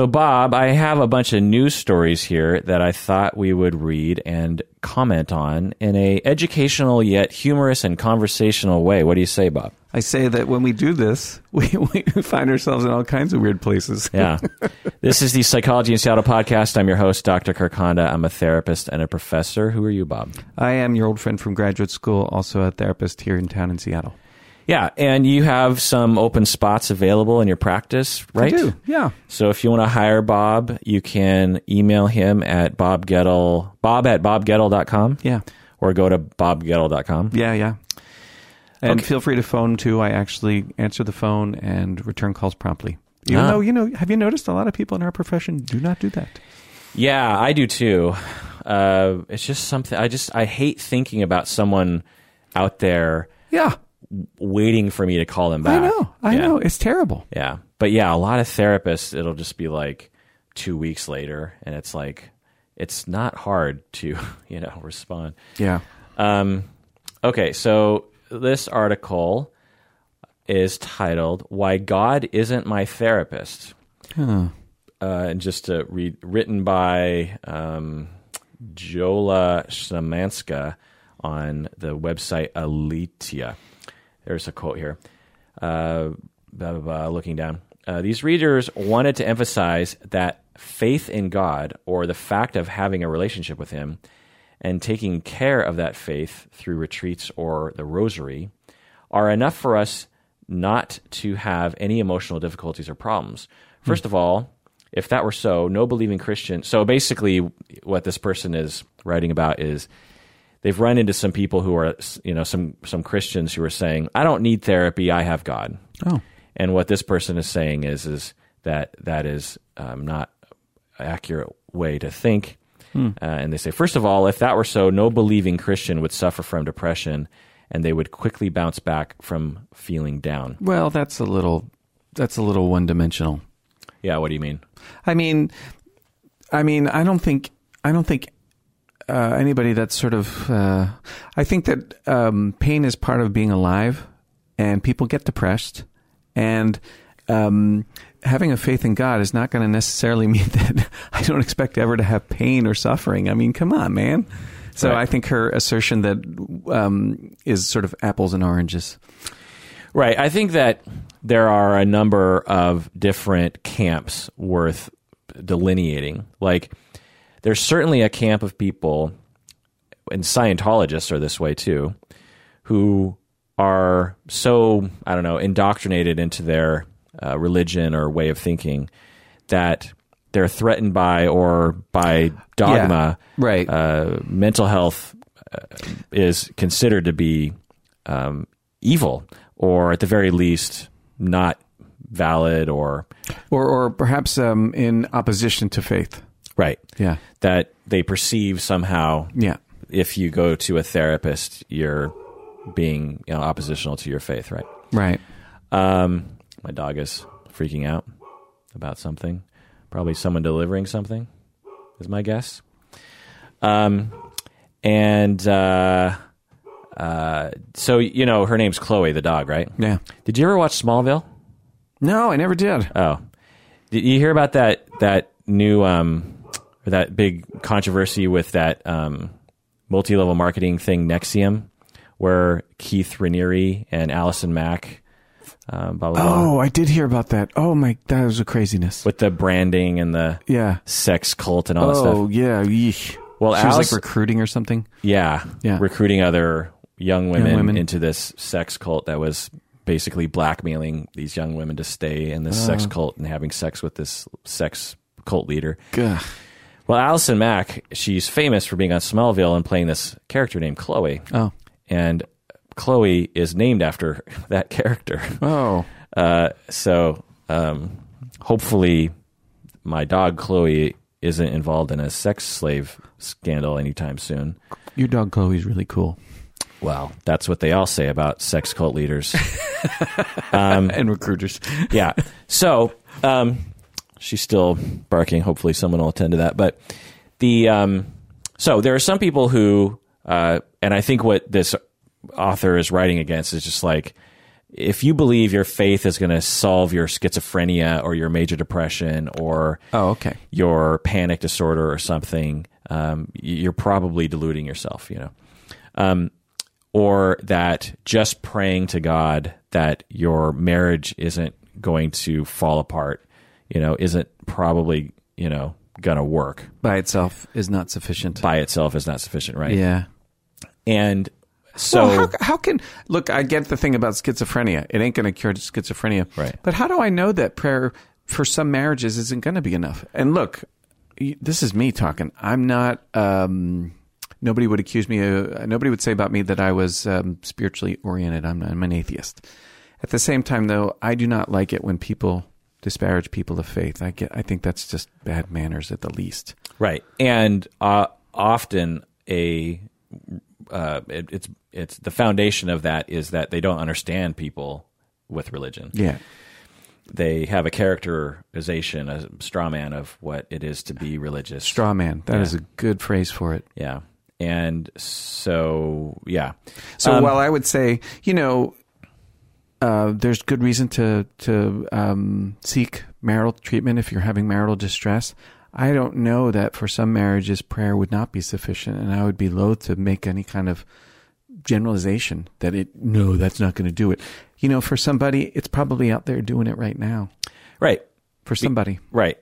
So, Bob, I have a bunch of news stories here that I thought we would read and comment on in a educational yet humorous and conversational way. What do you say, Bob? I say that when we do this, we, we find ourselves in all kinds of weird places. Yeah. this is the Psychology in Seattle podcast. I'm your host, Dr. Kirk Honda. I'm a therapist and a professor. Who are you, Bob? I am your old friend from graduate school, also a therapist here in town in Seattle. Yeah, and you have some open spots available in your practice, right? I do, yeah. So if you want to hire Bob, you can email him at bobgoettle, bob at bobgoettle.com. Yeah. Or go to bobgoettle.com. Yeah, yeah. And Okay. feel free to phone too. I actually answer the phone and return calls promptly. Even Ah. though, you know, have you noticed a lot of people in our profession do not do that? Yeah, I do too. Uh, it's just something, I just, I hate thinking about someone out there Yeah, waiting for me to call them back. I know. I Yeah. know. It's terrible. Yeah. But yeah, a lot of therapists, it'll just be like two weeks later, and it's like, it's not hard to, you know, respond. Yeah. Um, okay, so this article is titled "Why God Isn't My Therapist," Huh. uh, and just to read, written by um, Jola Shamanska on the website Aleteia. There's a quote here. Uh, blah, blah, blah, looking down. Uh, these readers wanted to emphasize that faith in God, or the fact of having a relationship with Him, and taking care of that faith through retreats or the rosary, are enough for us not to have any emotional difficulties or problems. First of all, if that were so, no believing Christian. So basically, what this person is writing about is they've run into some people who are, you know, some some Christians who are saying, "I don't need therapy. I have God." Oh. And what this person is saying is is that that is um, not an accurate way to think. Uh, and they say, first of all, if that were so, no believing Christian would suffer from depression, and they would quickly bounce back from feeling down. Well, that's a little that's a little one dimensional. Yeah, what do you mean? I mean, I mean, I don't think I don't think uh, anybody that's sort of. Uh, I think that um, pain is part of being alive, and people get depressed, and um, having a faith in God is not going to necessarily mean that I don't expect ever to have pain or suffering. I mean, come on, man. So Right. I think her assertion that um, is sort of apples and oranges. Right. I think that there are a number of different camps worth delineating. Like, there's certainly a camp of people, and Scientologists are this way too, who are so, I don't know, indoctrinated into their uh, religion or way of thinking that they're threatened by or by dogma. right. Uh, mental health uh, is considered to be um, evil, or at the very least, not valid, or Or, or perhaps um, in opposition to faith. Right Yeah. that they perceive somehow. Yeah. If you go to a therapist, you're being you know, oppositional to your faith, right? Right. Um, my dog is freaking out about something. Probably someone delivering something, is my guess. Um, and uh, uh, so you know her name's Chloe, the dog, right? Yeah. Did you ever watch Smallville? No, I never did. Oh, did you hear about that that new um, that big controversy with that um, multi-level marketing thing, NXIVM, where Keith Raniere and Allison Mack, uh, blah blah blah. Oh, I did hear about that. Oh my, that was a craziness. with the branding and the Yeah. sex cult and all that stuff. Oh yeah. Yeesh. Well, she was like recruiting or something. Yeah, Yeah. recruiting other young women, women. into this sex cult that was basically blackmailing these young women to stay in this sex cult and having sex with this sex cult leader. Gah. Well, Allison Mack, she's famous for being on Smallville and playing this character named Chloe, Oh. and Chloe is named after that character. Oh. Uh, so um, hopefully, my dog Chloe isn't involved in a sex slave scandal anytime soon. Your dog Chloe's really cool. Well, that's what they all say about sex cult leaders. and recruiters. yeah. So um, she's still barking. Hopefully, someone will attend to that. But the um, so there are some people who, uh, and I think what this author is writing against is just like if you believe your faith is going to solve your schizophrenia or your major depression or Oh, okay. your panic disorder or something, um, you're probably deluding yourself, you know. Um, or that just praying to God that your marriage isn't going to fall apart, you know, isn't probably, you know, to work By itself is not sufficient. by itself is not sufficient, right? yeah. And so, well, how, how can look? I get the thing about schizophrenia. It ain't going to cure schizophrenia, Right. But how do I know that prayer for some marriages isn't going to be enough? And look, this is me talking. I'm not. Um, nobody would accuse me. Of, nobody would say about me that I was um, spiritually oriented. I'm, I'm an atheist. At the same time, though, I do not like it when people disparage people of faith. I get. I think that's just bad manners at the least. Right, and uh, often a uh, it, it's it's the foundation of that is that they don't understand people with religion. Yeah. They have a characterization, a straw man of what it is to be religious. Straw man. That is Yeah. a good phrase for it. yeah, and so yeah, So, Um, while I would say, you know, uh, there's good reason to to um, seek marital treatment if you're having marital distress. I don't know that for some marriages prayer would not be sufficient, and I would be loath to make any kind of generalization that it no, that's not going to do it. You know, for somebody, it's probably out there doing it right now. right, For somebody, right.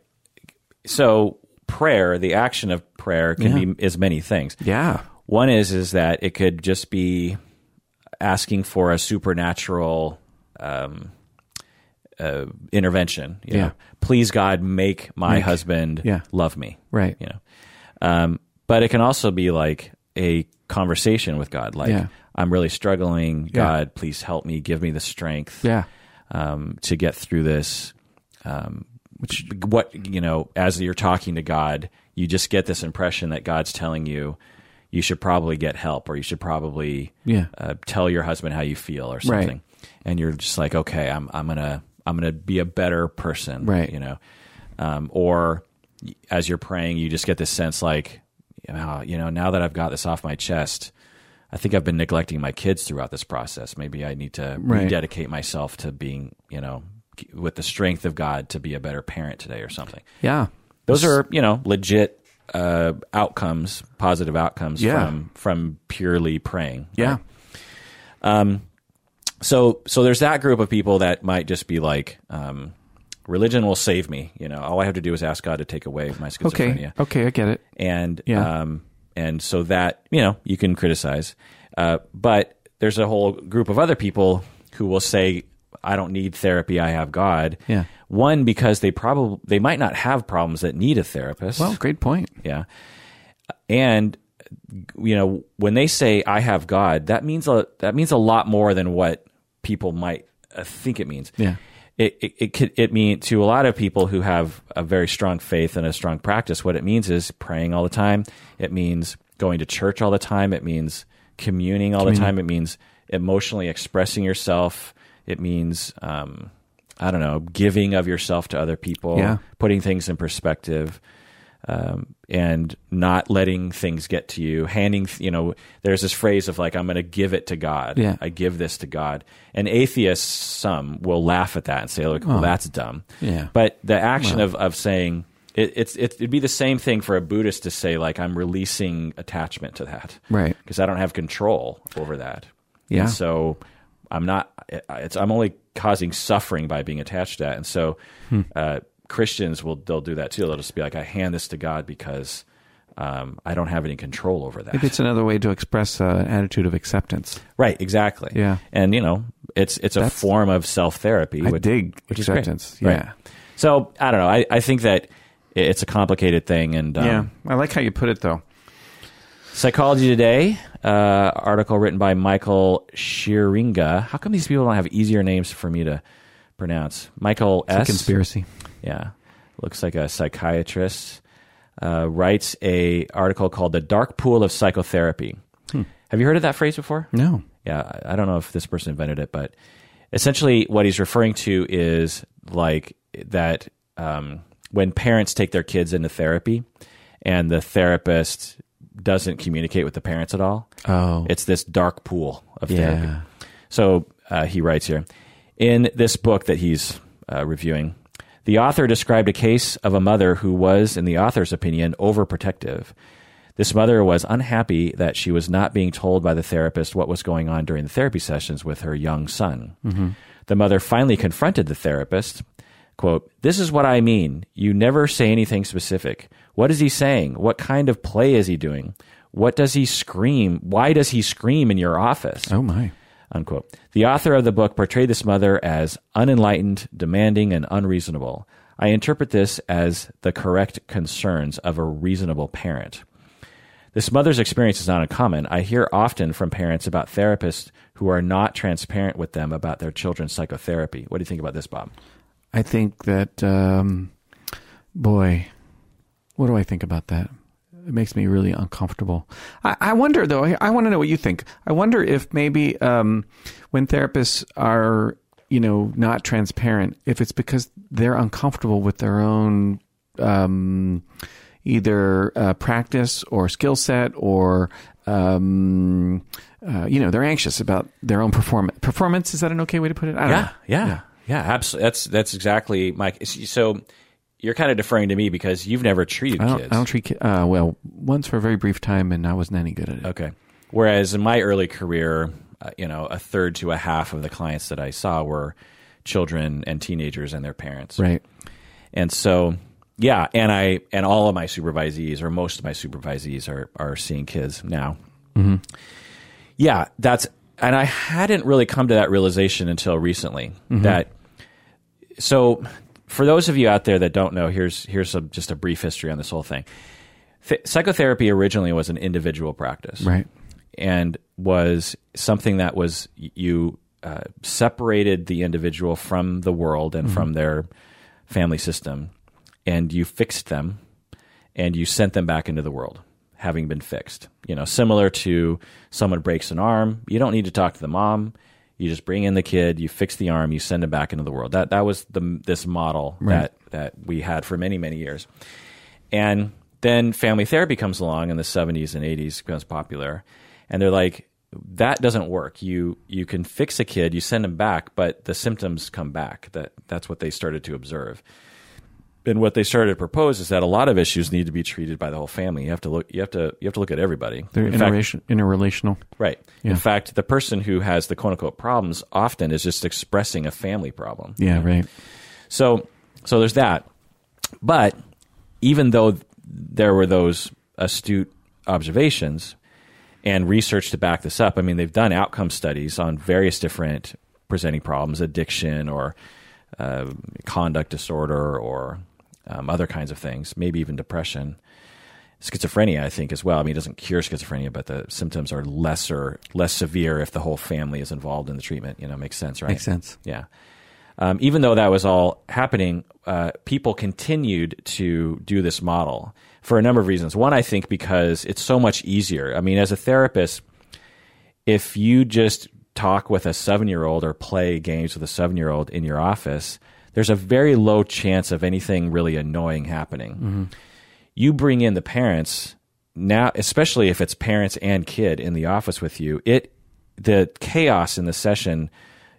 So prayer, the action of prayer, can Yeah. be is many things. yeah, One is is that it could just be asking for a supernatural um, uh, intervention. Yeah. know. please God, make my Make- husband yeah. love me. right, You know, um, but it can also be like a conversation with God. Like Yeah. I'm really struggling. Yeah. God, please help me. Give me the strength yeah, um, to get through this. Um, which what you know, as you're talking to God, you just get this impression that God's telling you you should probably get help, or you should probably Yeah. uh, tell your husband how you feel, or something. And you're just like, okay, I'm I'm gonna I'm gonna be a better person, Right. You know, um, or as you're praying, you just get this sense like, oh, you know, now that I've got this off my chest. I think I've been neglecting my kids throughout this process. Maybe I need to Right. rededicate myself to being, you know, with the strength of God to be a better parent today or something. yeah. Those are, you know, legit uh, outcomes, positive outcomes Yeah. from from purely praying. Yeah. So so there's that group of people that might just be like, um, religion will save me. You know, all I have to do is ask God to take away my schizophrenia. Okay. Okay, I get it. and Yeah. um, and so that you know you can criticize, uh, but there's a whole group of other people who will say, "I don't need therapy. I have God." Yeah. One because they probably they might not have problems that need a therapist. Well, great point. yeah, and you know when they say "I have God," that means a that means a lot more than what people might uh, think it means Yeah. it it it, could, it mean to a lot of people who have a very strong faith and a strong practice. What it means is praying all the time. It means going to church all the time. It means communing all the time. It means emotionally expressing yourself. It means um, I don't know, giving of yourself to other people, Yeah. putting things in perspective. Um, and not letting things get to you, handing, you know, there's this phrase of like, I'm going to give it to God. Yeah. I give this to God. And atheists, some will laugh at that and say, "Look, well, that's dumb." Yeah. But the action of of saying it, it's it, it'd be the same thing for a Buddhist to say, like, I'm releasing attachment to that, Right. Because I don't have control over that. Yeah. And so I'm not. It's I'm only causing suffering by being attached to that. And so Hmm. uh, Christians will they'll do that too. They'll just be like, I hand this to God because. Um, I don't have any control over that. Maybe it's another way to express uh, an attitude of acceptance. Right, exactly. Yeah. and you know, it's it's a That's- form of self therapy. I dig which is great. acceptance. Right. Yeah. So I don't know. I, I think that it's a complicated thing, and um, yeah. I like how you put it, though. Psychology Today uh, article written by Michael Shiringa. How come these people don't have easier names for me to pronounce? Michael It's a S. conspiracy. Yeah, looks like a psychiatrist. Uh, writes a article called "The Dark Pool of Psychotherapy." Hmm. Have you heard of that phrase before? No. yeah, I don't know if this person invented it, but essentially what he's referring to is like that um, when parents take their kids into therapy and the therapist doesn't communicate with the parents at all. Oh. It's this dark pool of Yeah. therapy. So uh, he writes here in this book that he's uh, reviewing. The author described a case of a mother who was, in the author's opinion, overprotective. This mother was unhappy that she was not being told by the therapist what was going on during the therapy sessions with her young son. Mm-hmm. The mother finally confronted the therapist. Quote, This is what I mean. You never say anything specific. What is he saying? What kind of play is he doing? What does he scream? Why does he scream in your office? Oh my. Unquote. The author of the book portrayed this mother as unenlightened, demanding, and unreasonable. I interpret this as the correct concerns of a reasonable parent. This mother's experience is not uncommon. I hear often from parents about therapists who are not transparent with them about their children's psychotherapy. What do you think about this, Bob? I think that, um, boy, what do I think about that? It makes me really uncomfortable. I, I wonder, though, I, I want to know what you think. I wonder if maybe um, when therapists are, you know, not transparent, if it's because they're uncomfortable with their own um, either uh, practice or skill set or. Um, uh, you know, they're anxious about their own performance. Performance is that an okay way to put it? I don't know. Yeah, yeah, yeah. absolutely. That's that's exactly Mike. So you're kind of deferring to me because you've never treated I don't, kids. I don't treat kids. Uh, well, once for a very brief time, and I wasn't any good at it. Okay. Whereas in my early career, uh, you know, a third to a half of the clients that I saw were children and teenagers and their parents. Right. And so, yeah, and I and all of my supervisees or most of my supervisees are are seeing kids now. Mm-hmm. Yeah, that's and I hadn't really come to that realization until recently Mm-hmm. that so for those of you out there that don't know, here's here's a, just a brief history on this whole thing. Th- psychotherapy originally was an individual practice, Right. and was something that was you uh, separated the individual from the world and from their family system, and you fixed them, and you sent them back into the world, having been fixed. You know, similar to someone breaks an arm, you don't need to talk to the mom. You just bring in the kid, you fix the arm, you send him back into the world. That that was the this model that that we had for many many years, and then family therapy comes along in the 70s and 80s becomes popular. And they're like that doesn't work. You you can fix a kid you send him back but the symptoms come back. That that's what they started to observe and what they started to propose is that a lot of issues need to be treated by the whole family you have to look you have to you have to look at everybody They're in fact, interrelational. right in fact the person who has the quote unquote problems often is just expressing a family problem Yeah. Right. so so there's that. But even though there were those astute observations and research to back this up, I mean they've done outcome studies on various different presenting problems, addiction or uh, conduct disorder or um, other kinds of things, maybe even depression. Schizophrenia, I think, as well. I mean, it doesn't cure schizophrenia, but the symptoms are lesser, less severe if the whole family is involved in the treatment. You know, makes sense, right? Makes sense. Yeah. Um, even though that was all happening, uh, people continued to do this model for a number of reasons. One, I think, because it's so much easier. I mean, as a therapist, if you just talk with a seven year old or play games with a seven year old in your office, there's a very low chance of anything really annoying happening. You bring in the parents now, especially if it's parents and kid in the office with you, it the chaos in the session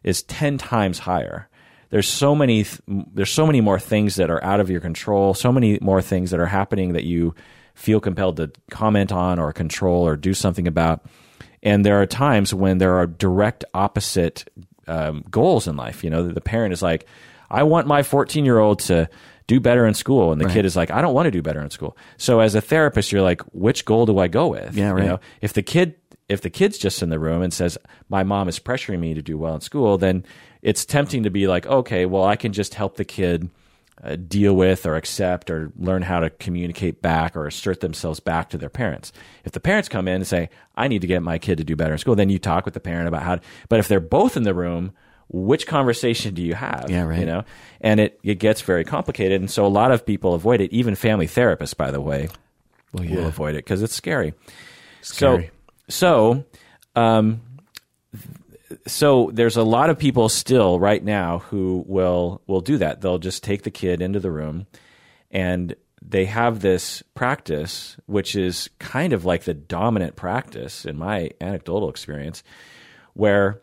is 10 times higher there's so many th- there's so many more things that are out of your control so many more things that are happening that you feel compelled to comment on or control or do something about and there are times when there are direct opposite um, goals in life you know the parent is like i want my 14 year old to do better in school and the kid is like i don't want to do better in school so as a therapist you're like which goal do i go with Yeah, You right. know? if the kid if the kid's just in the room and says my mom is pressuring me to do well in school then it's tempting to be like okay well i can just help the kid uh, deal with or accept or learn how to communicate back or assert themselves back to their parents if the parents come in and say i need to get my kid to do better in school then you talk with the parent about how to, but if they're both in the room which conversation do you have Yeah, right. you know and it, it gets very complicated and so a lot of people avoid it even family therapists by the way Well, will avoid it because it's scary. Scary. So, so, um, so there's a lot of people still right now who will will do that. They'll just take the kid into the room, and they have this practice, which is kind of like the dominant practice in my anecdotal experience, where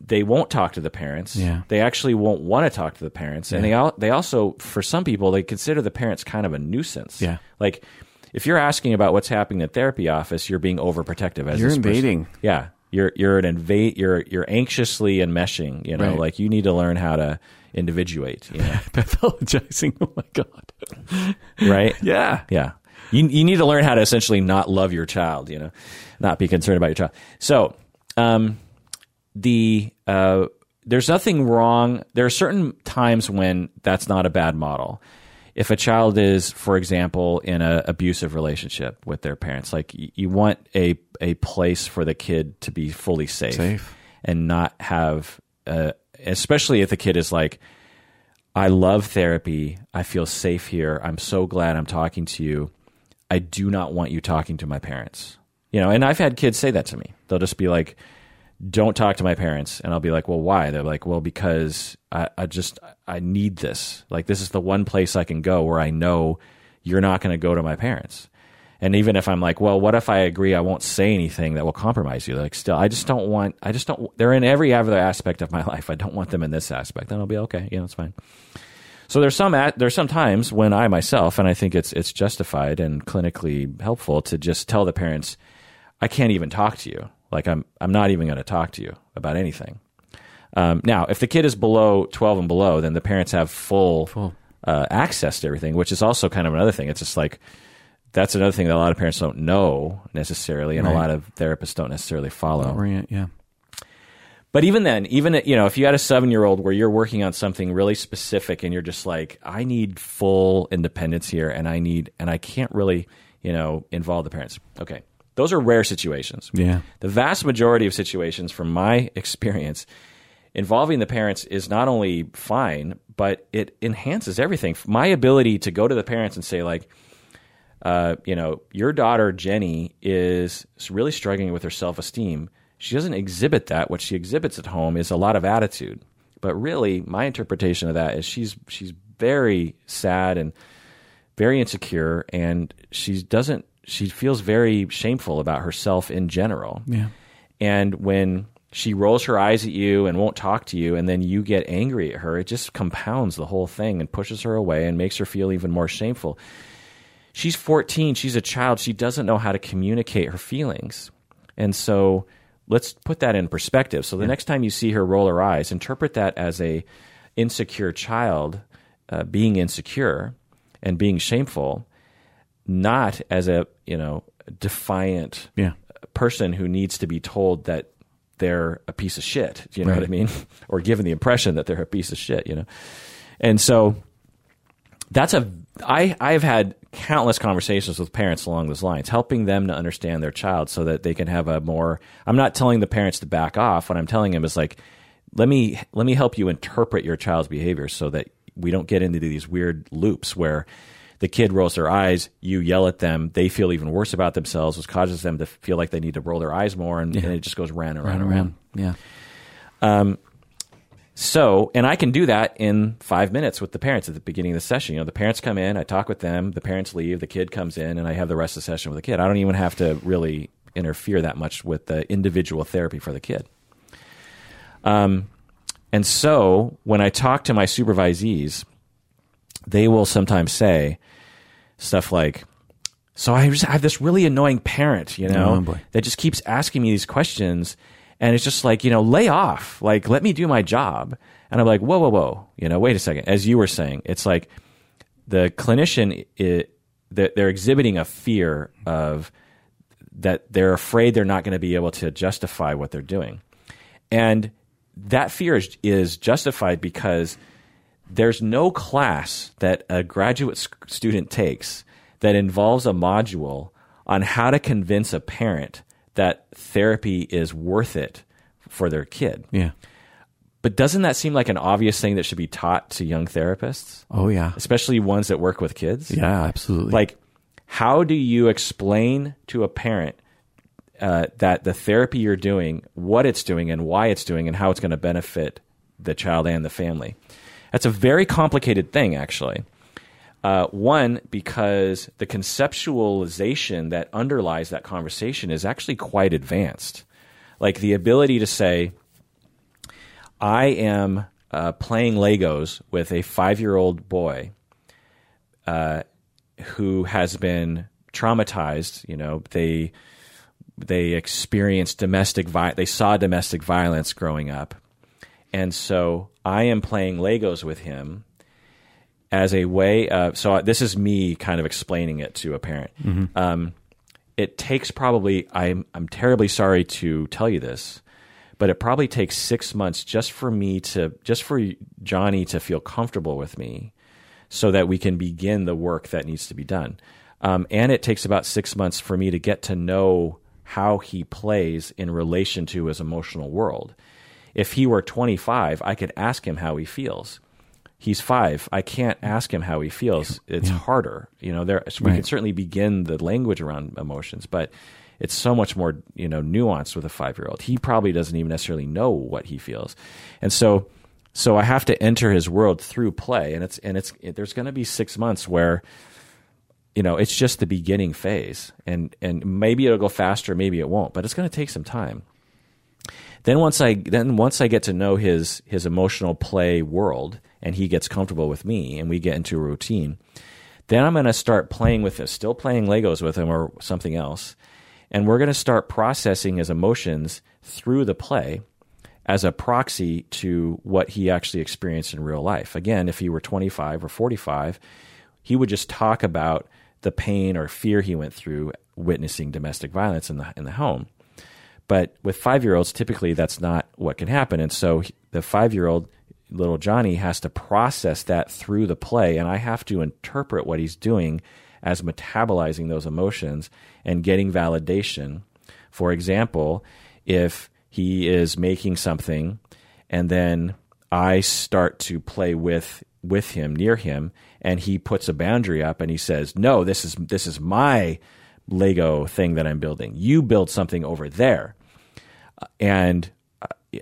they won't talk to the parents. Yeah. They actually won't want to talk to the parents, and they al- they also for some people they consider the parents kind of a nuisance. Yeah. like if you're asking about what's happening at therapy office, you're being overprotective. As You're this person. invading. Yeah, you're you're an invade. You're you're anxiously enmeshing. You know, Right. like you need to learn how to individuate. You know, Pathologizing. Oh my god. right? Yeah. Yeah. You, you need to learn how to essentially not love your child, you know, not be concerned about your child. So, um, the, uh, there's nothing wrong. There are certain times when that's not a bad model. If a child is, for example, in an abusive relationship with their parents, like you want a, a place for the kid to be fully safe, Safe. and not have, uh, especially if the kid is like, I love therapy. I feel safe here. I'm so glad I'm talking to you. I do not want you talking to my parents. You know, and I've had kids say that to me. They'll just be like, don't talk to my parents. And I'll be like, well, why? They're like, well, because I, I just, I need this. Like, this is the one place I can go where I know you're not going to go to my parents. And even if I'm like, well, what if I agree I won't say anything that will compromise you? Like, still, I just don't want, I just don't, they're in every other aspect of my life. I don't want them in this aspect. Then I'll be okay. You know, it's fine. So there's some at, there's some times when I myself, and I think it's it's justified and clinically helpful to just tell the parents, I can't even talk to you. Like I'm I'm not even going to talk to you about anything. Um, now, if the kid is below 12 and below, then the parents have full, Full. Uh, access to everything, which is also kind of another thing. It's just like that's another thing that a lot of parents don't know necessarily, and Right. a lot of therapists don't necessarily follow. Orient. Yeah. But even then, even you know, if you had a seven year old where you're working on something really specific and you're just like, I need full independence here, and I need, and I can't really, you know, involve the parents. Okay, those are rare situations. Yeah. The vast majority of situations, from my experience, involving the parents is not only fine, but it enhances everything. My ability to go to the parents and say, like, uh, you know, your daughter Jenny is really struggling with her self esteem. She doesn't exhibit that. What she exhibits at home is a lot of attitude. But really, my interpretation of that is she's she's very sad and very insecure, and she doesn't. She feels very shameful about herself in general. Yeah. And when she rolls her eyes at you and won't talk to you, and then you get angry at her, it just compounds the whole thing and pushes her away and makes her feel even more shameful. She's 14, she's a child, she doesn't know how to communicate her feelings. And so let's put that in perspective. So the next time you see her roll her eyes, interpret that as a insecure child uh, being insecure and being shameful, not as a, you know, defiant Yeah. person who needs to be told that they're a piece of shit. Do you know Right. what I mean? or given the impression that they're a piece of shit, you know? And so that's a, I, I've had countless conversations with parents along those lines, helping them to understand their child so that they can have a more, I'm not telling the parents to back off. What I'm telling them is like, let me, let me help you interpret your child's behavior so that we don't get into these weird loops where the kid rolls their eyes, you yell at them, they feel even worse about themselves, which causes them to feel like they need to roll their eyes more, and, and it just goes round and round and round. Yeah. Um, So, and I can do that in five minutes with the parents at the beginning of the session. You know, the parents come in, I talk with them, the parents leave, the kid comes in, and I have the rest of the session with the kid. I don't even have to really interfere that much with the individual therapy for the kid. Um, and so when I talk to my supervisees, they will sometimes say stuff like, so I just have this really annoying parent, you know, Oh, that just keeps asking me these questions. And it's just like, you know, lay off. Like, let me do my job. And I'm like, whoa, whoa, whoa. You know, wait a second. As you were saying, it's like the clinician, it, they're they're exhibiting a fear of that they're afraid they're not going to be able to justify what they're doing. And that fear is, is justified because there's no class that a graduate sc- student takes that involves a module on how to convince a parent that therapy is worth it for their kid. Yeah. But doesn't that seem like an obvious thing that should be taught to young therapists, Oh yeah. especially ones that work with kids? Yeah. Absolutely. Like, how do you explain to a parent uh, that the therapy you're doing, what it's doing, and why it's doing, and how it's going to benefit the child and the family? That's a very complicated thing, actually. Uh, one, because the conceptualization that underlies that conversation is actually quite advanced. Like the ability to say, I am uh, playing Legos with a five year old boy uh, who has been traumatized. You know, they they experienced domestic vi- they saw domestic violence growing up, and so I am playing Legos with him as a way of. So this is me kind of explaining it to a parent. Um, it takes probably. I'm I'm terribly sorry to tell you this but it probably takes six months just for me to just for Johnny to feel comfortable with me, so that we can begin the work that needs to be done. Um, and it takes about six months for me to get to know how he plays in relation to his emotional world. If he were 25, I could ask him how he feels. He's five. I can't ask him how he feels. It's harder. You know, there we can certainly begin the language around emotions, but it's so much more you know nuanced with a five year old. He probably doesn't even necessarily know what he feels, and so so I have to enter his world through play, and it's and it's it, there's going to be six months where you know it's just the beginning phase, and and maybe it'll go faster, maybe it won't, but it's going to take some time. Then once I then once I get to know his his emotional play world, and he gets comfortable with me, and we get into a routine. Then I'm going to start playing with him, still playing Legos with him or something else and we're going to start processing his emotions through the play as a proxy to what he actually experienced in real life. Again, if he were 25 or 45, he would just talk about the pain or fear he went through witnessing domestic violence in the in the home. But with 5-year-olds typically that's not what can happen and so the 5-year-old little Johnny has to process that through the play and I have to interpret what he's doing as metabolizing those emotions and getting validation. For example, if he is making something and then I start to play with with him near him and he puts a boundary up and he says, "No, this is this is my Lego thing that I'm building. You build something over there." And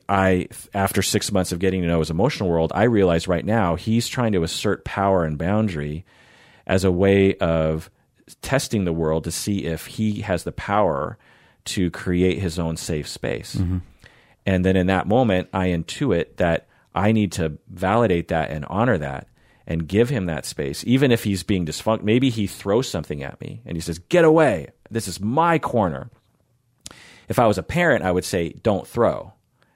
I after 6 months of getting to know his emotional world, I realize right now he's trying to assert power and boundary as a way of testing the world to see if he has the power to create his own safe space. Mm-hmm. And then in that moment, I intuit that I need to validate that and honor that and give him that space, even if he's being dysfunctional. Maybe he throws something at me and he says, Get away. This is my corner. If I was a parent, I would say, Don't throw.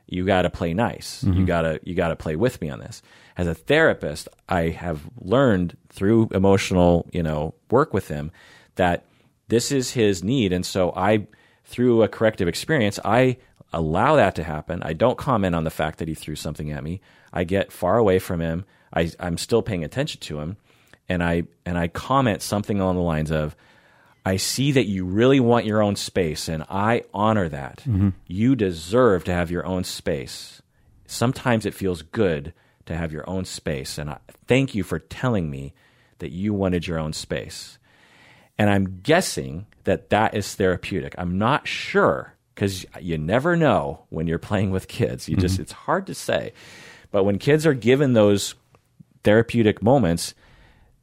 You got to play nice. Mm-hmm. You got to you got to play with me on this as a therapist, I have learned through emotional, you know, work with him that this is his need. And so I, through a corrective experience, I allow that to happen. I don't comment on the fact that he threw something at me. I get far away from him. I, I'm still paying attention to him. And I, and I comment something along the lines of, I see that you really want your own space, and I honor that. Mm-hmm. You deserve to have your own space. Sometimes it feels good to have your own space. And I thank you for telling me that you wanted your own space. And I'm guessing that that is therapeutic. I'm not sure because you never know when you're playing with kids. You just, mm-hmm. it's hard to say. But when kids are given those therapeutic moments,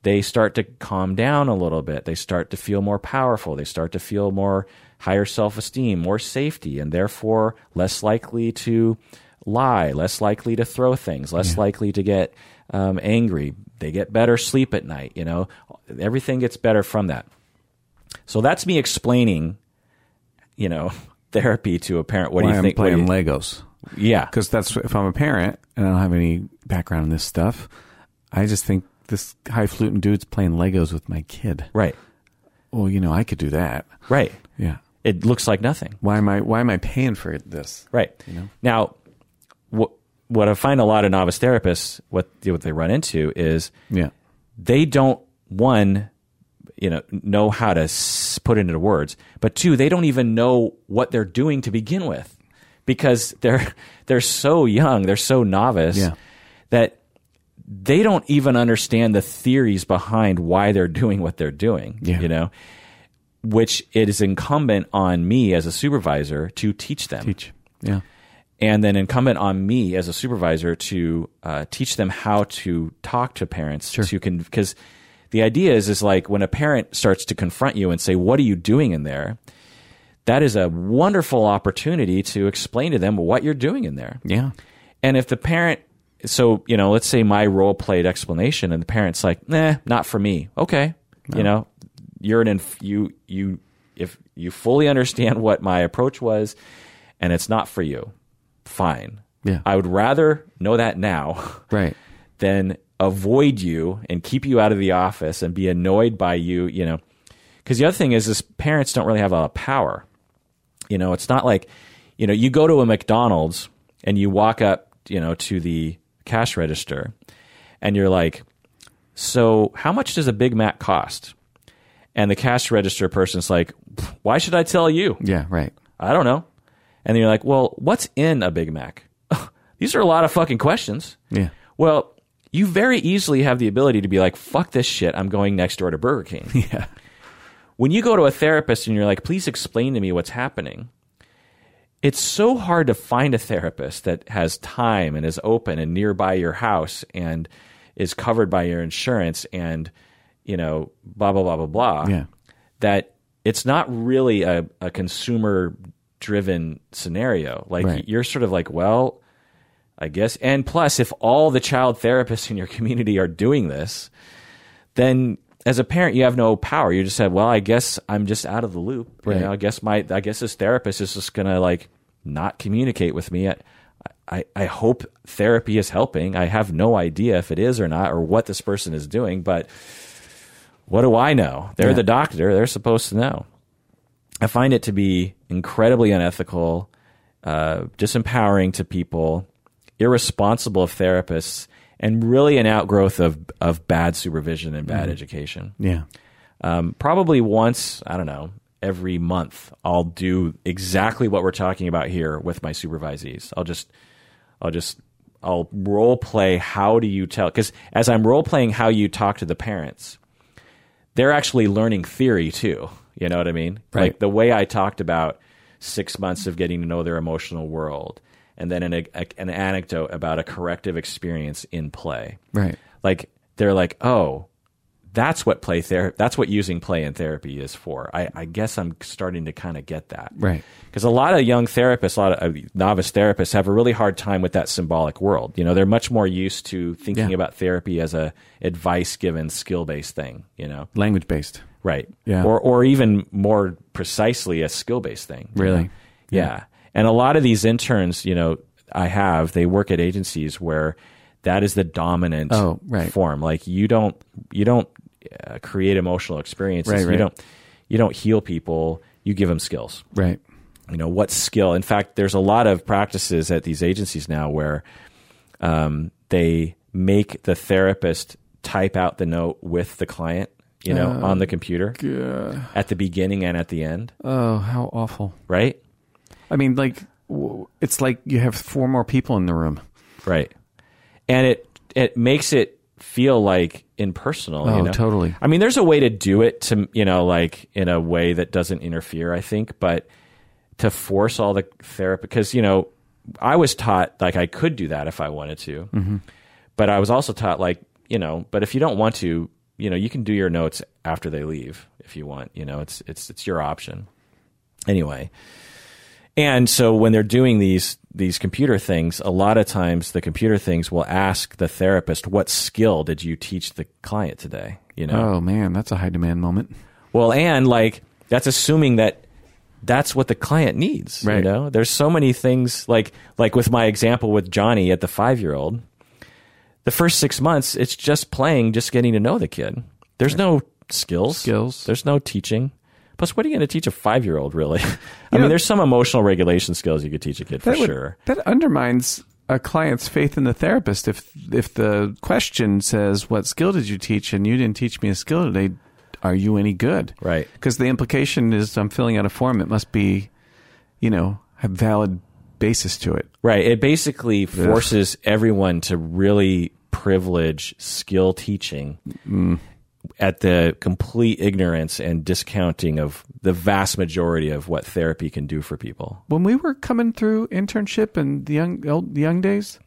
they start to calm down a little bit. They start to feel more powerful. They start to feel more higher self esteem, more safety, and therefore less likely to lie, less likely to throw things, less yeah. likely to get um, angry. They get better sleep at night. You know, everything gets better from that. So that's me explaining, you know, therapy to a parent. What Why do you think? I'm playing you, Legos. Yeah, because that's if I'm a parent and I don't have any background in this stuff, I just think this high fluting dude's playing Legos with my kid. Right. Well, you know, I could do that. Right. Yeah. It looks like nothing. Why am I? Why am I paying for this? Right. You know. Now, what what I find a lot of novice therapists what what they run into is yeah they don't one you know know how to put into words, but two they don't even know what they're doing to begin with because they're they're so young, they're so novice yeah. that they don't even understand the theories behind why they're doing what they're doing. Yeah. You know, which it is incumbent on me as a supervisor to teach them. Teach. Yeah and then incumbent on me as a supervisor to uh, teach them how to talk to parents sure. to because the idea is is like when a parent starts to confront you and say what are you doing in there that is a wonderful opportunity to explain to them what you're doing in there yeah And if the parent, so you know, let's say my role played explanation, and the parent's like, "Nah, not for me." Okay, you know, you're an inf- you you if you fully understand what my approach was, and it's not for you, fine. Yeah. I would rather know that now Right. than avoid you and keep you out of the office and be annoyed by you, you know. Because the other thing is, is parents don't really have a lot of power. You know, it's not like, you know, you go to a McDonald's and you walk up, you know, to the cash register and you're like, so how much does a Big Mac cost? And the cash register person's like, why should I tell you? Yeah. Right. I don't know. And then you're like, well, what's in a Big Mac? These are a lot of fucking questions. Yeah. Well, you very easily have the ability to be like, fuck this shit. I'm going next door to Burger King. Yeah. when you go to a therapist and you're like, please explain to me what's happening, it's so hard to find a therapist that has time and is open and nearby your house and is covered by your insurance and, you know, blah, blah, blah, blah, blah. Yeah. That it's not really a, a consumer driven scenario. Like Right. you're sort of like, well, I guess. And plus, if all the child therapists in your community are doing this, then as a parent, you have no power. You just said, "Well, I guess I'm just out of the loop. You know, I guess my, I guess this therapist is just gonna like not communicate with me. I, I, I hope therapy is helping. I have no idea if it is or not, or what this person is doing. But what do I know? They're Yeah. the doctor. They're supposed to know. I find it to be incredibly unethical, uh, disempowering to people, irresponsible of therapists, and really an outgrowth of of bad supervision and bad education. Yeah. Um, probably once, I don't know, every month, I'll do exactly what we're talking about here with my supervisees. I'll just, I'll just, I'll role play. How do you tell? Because as I'm role playing how you talk to the parents, they're actually learning theory too. You know what I mean? Right. Like the way I talked about six months of getting to know their emotional world, and then an, a, an anecdote about a corrective experience in play Right. like they're like, oh, that's what play therapy. That's what using play in therapy is for. I, I guess I'm starting to kind of get that, Right. Because a lot of young therapists, a lot of uh, novice therapists, have a really hard time with that symbolic world. You know, they're much more used to thinking Yeah. about therapy as a advice given, skill based thing. You know, Language based. right? Yeah. Or or even more precisely, a skill based thing. Really? know? Yeah. And a lot of these interns, you know, I have, they work at agencies where that is the dominant Oh, right. form. Like you don't, you don't uh, create emotional experiences. Right, You don't, you don't heal people. You give them skills. Right. You know what skill? In fact, there's a lot of practices at these agencies now where um, they make the therapist type out the note with the client. You know, on the computer at the beginning and at the end, Oh, how awful. right? I mean, like, it's like you have four more people in the room. Right. And it it makes it feel like impersonal. Oh, you know? totally. I mean, there's a way to do it to you know, like in a way that doesn't interfere. I think, but to force all the therapy because you know, I was taught like I could do that if I wanted to, Mm-hmm. but I was also taught like you know, but if you don't want to, you know, you can do your notes after they leave if you want. You know, it's it's it's your option. Anyway, and so when they're doing these these computer things, a lot of times the computer things will ask the therapist, "What skill did you teach the client today?" You know. Oh, man, that's a high demand moment. Well, and like that's assuming that that's what the client needs. You Right. know, there's so many things like like with my example with Johnny at the five year old. The first six months, it's just playing, just getting to know the kid. There's no skills. Skills. There's no teaching. Plus, what are you going to teach a five year old, really? I mean, there's some emotional regulation skills you could teach a kid for would- sure. That undermines a client's faith in the therapist. If if the question says, "What skill did you teach?" and you didn't teach me a skill today, are you any good? Right. Because the implication is I'm filling out a form. It must be, you know, have valid basis to it. Right. It basically forces everyone to really privilege skill teaching mm. At the complete ignorance and discounting of the vast majority of what therapy can do for people. When we were coming through internship and the young old, the young days,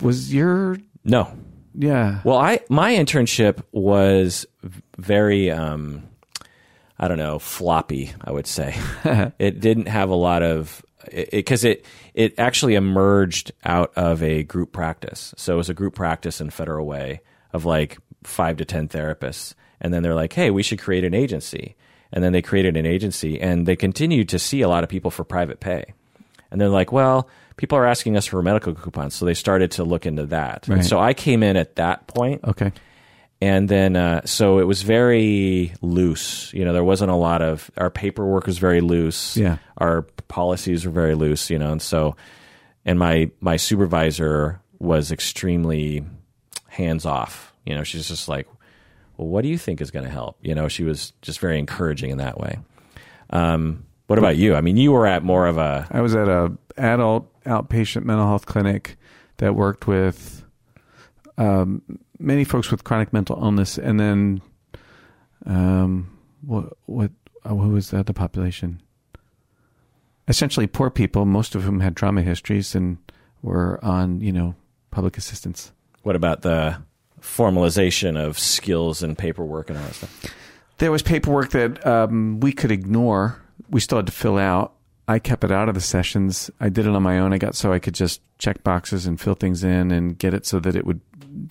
was your No. yeah Well, I my internship was very um I don't know, floppy, I would say. it didn't have a lot of because it, it it actually emerged out of a group practice. So it was a group practice in Federal Way of like five to ten therapists, and then they're like, "Hey, we should create an agency." And then they created an agency, and they continued to see a lot of people for private pay. And they're like, "Well, people are asking us for medical coupons," so they started to look into that. Right. And so I came in at that point, Okay. and then uh, so it was very loose you know there wasn't a lot of our paperwork was very loose Yeah. our policies were very loose you know and so and my my supervisor was extremely hands off you know she's just like well what do you think is going to help you know she was just very encouraging in that way um, what about you i mean you were at more of a I was at a adult outpatient mental health clinic that worked with um, many folks with chronic mental illness, and then um, what what uh, what was the other population? Essentially, poor people, most of whom had trauma histories and were on you know public assistance. what about the formalization of skills and paperwork and all that stuff There was paperwork that um, we could ignore. We still had to fill out. I kept it out of the sessions. I did it on my own. I got so I could just check boxes and fill things in and get it so that it would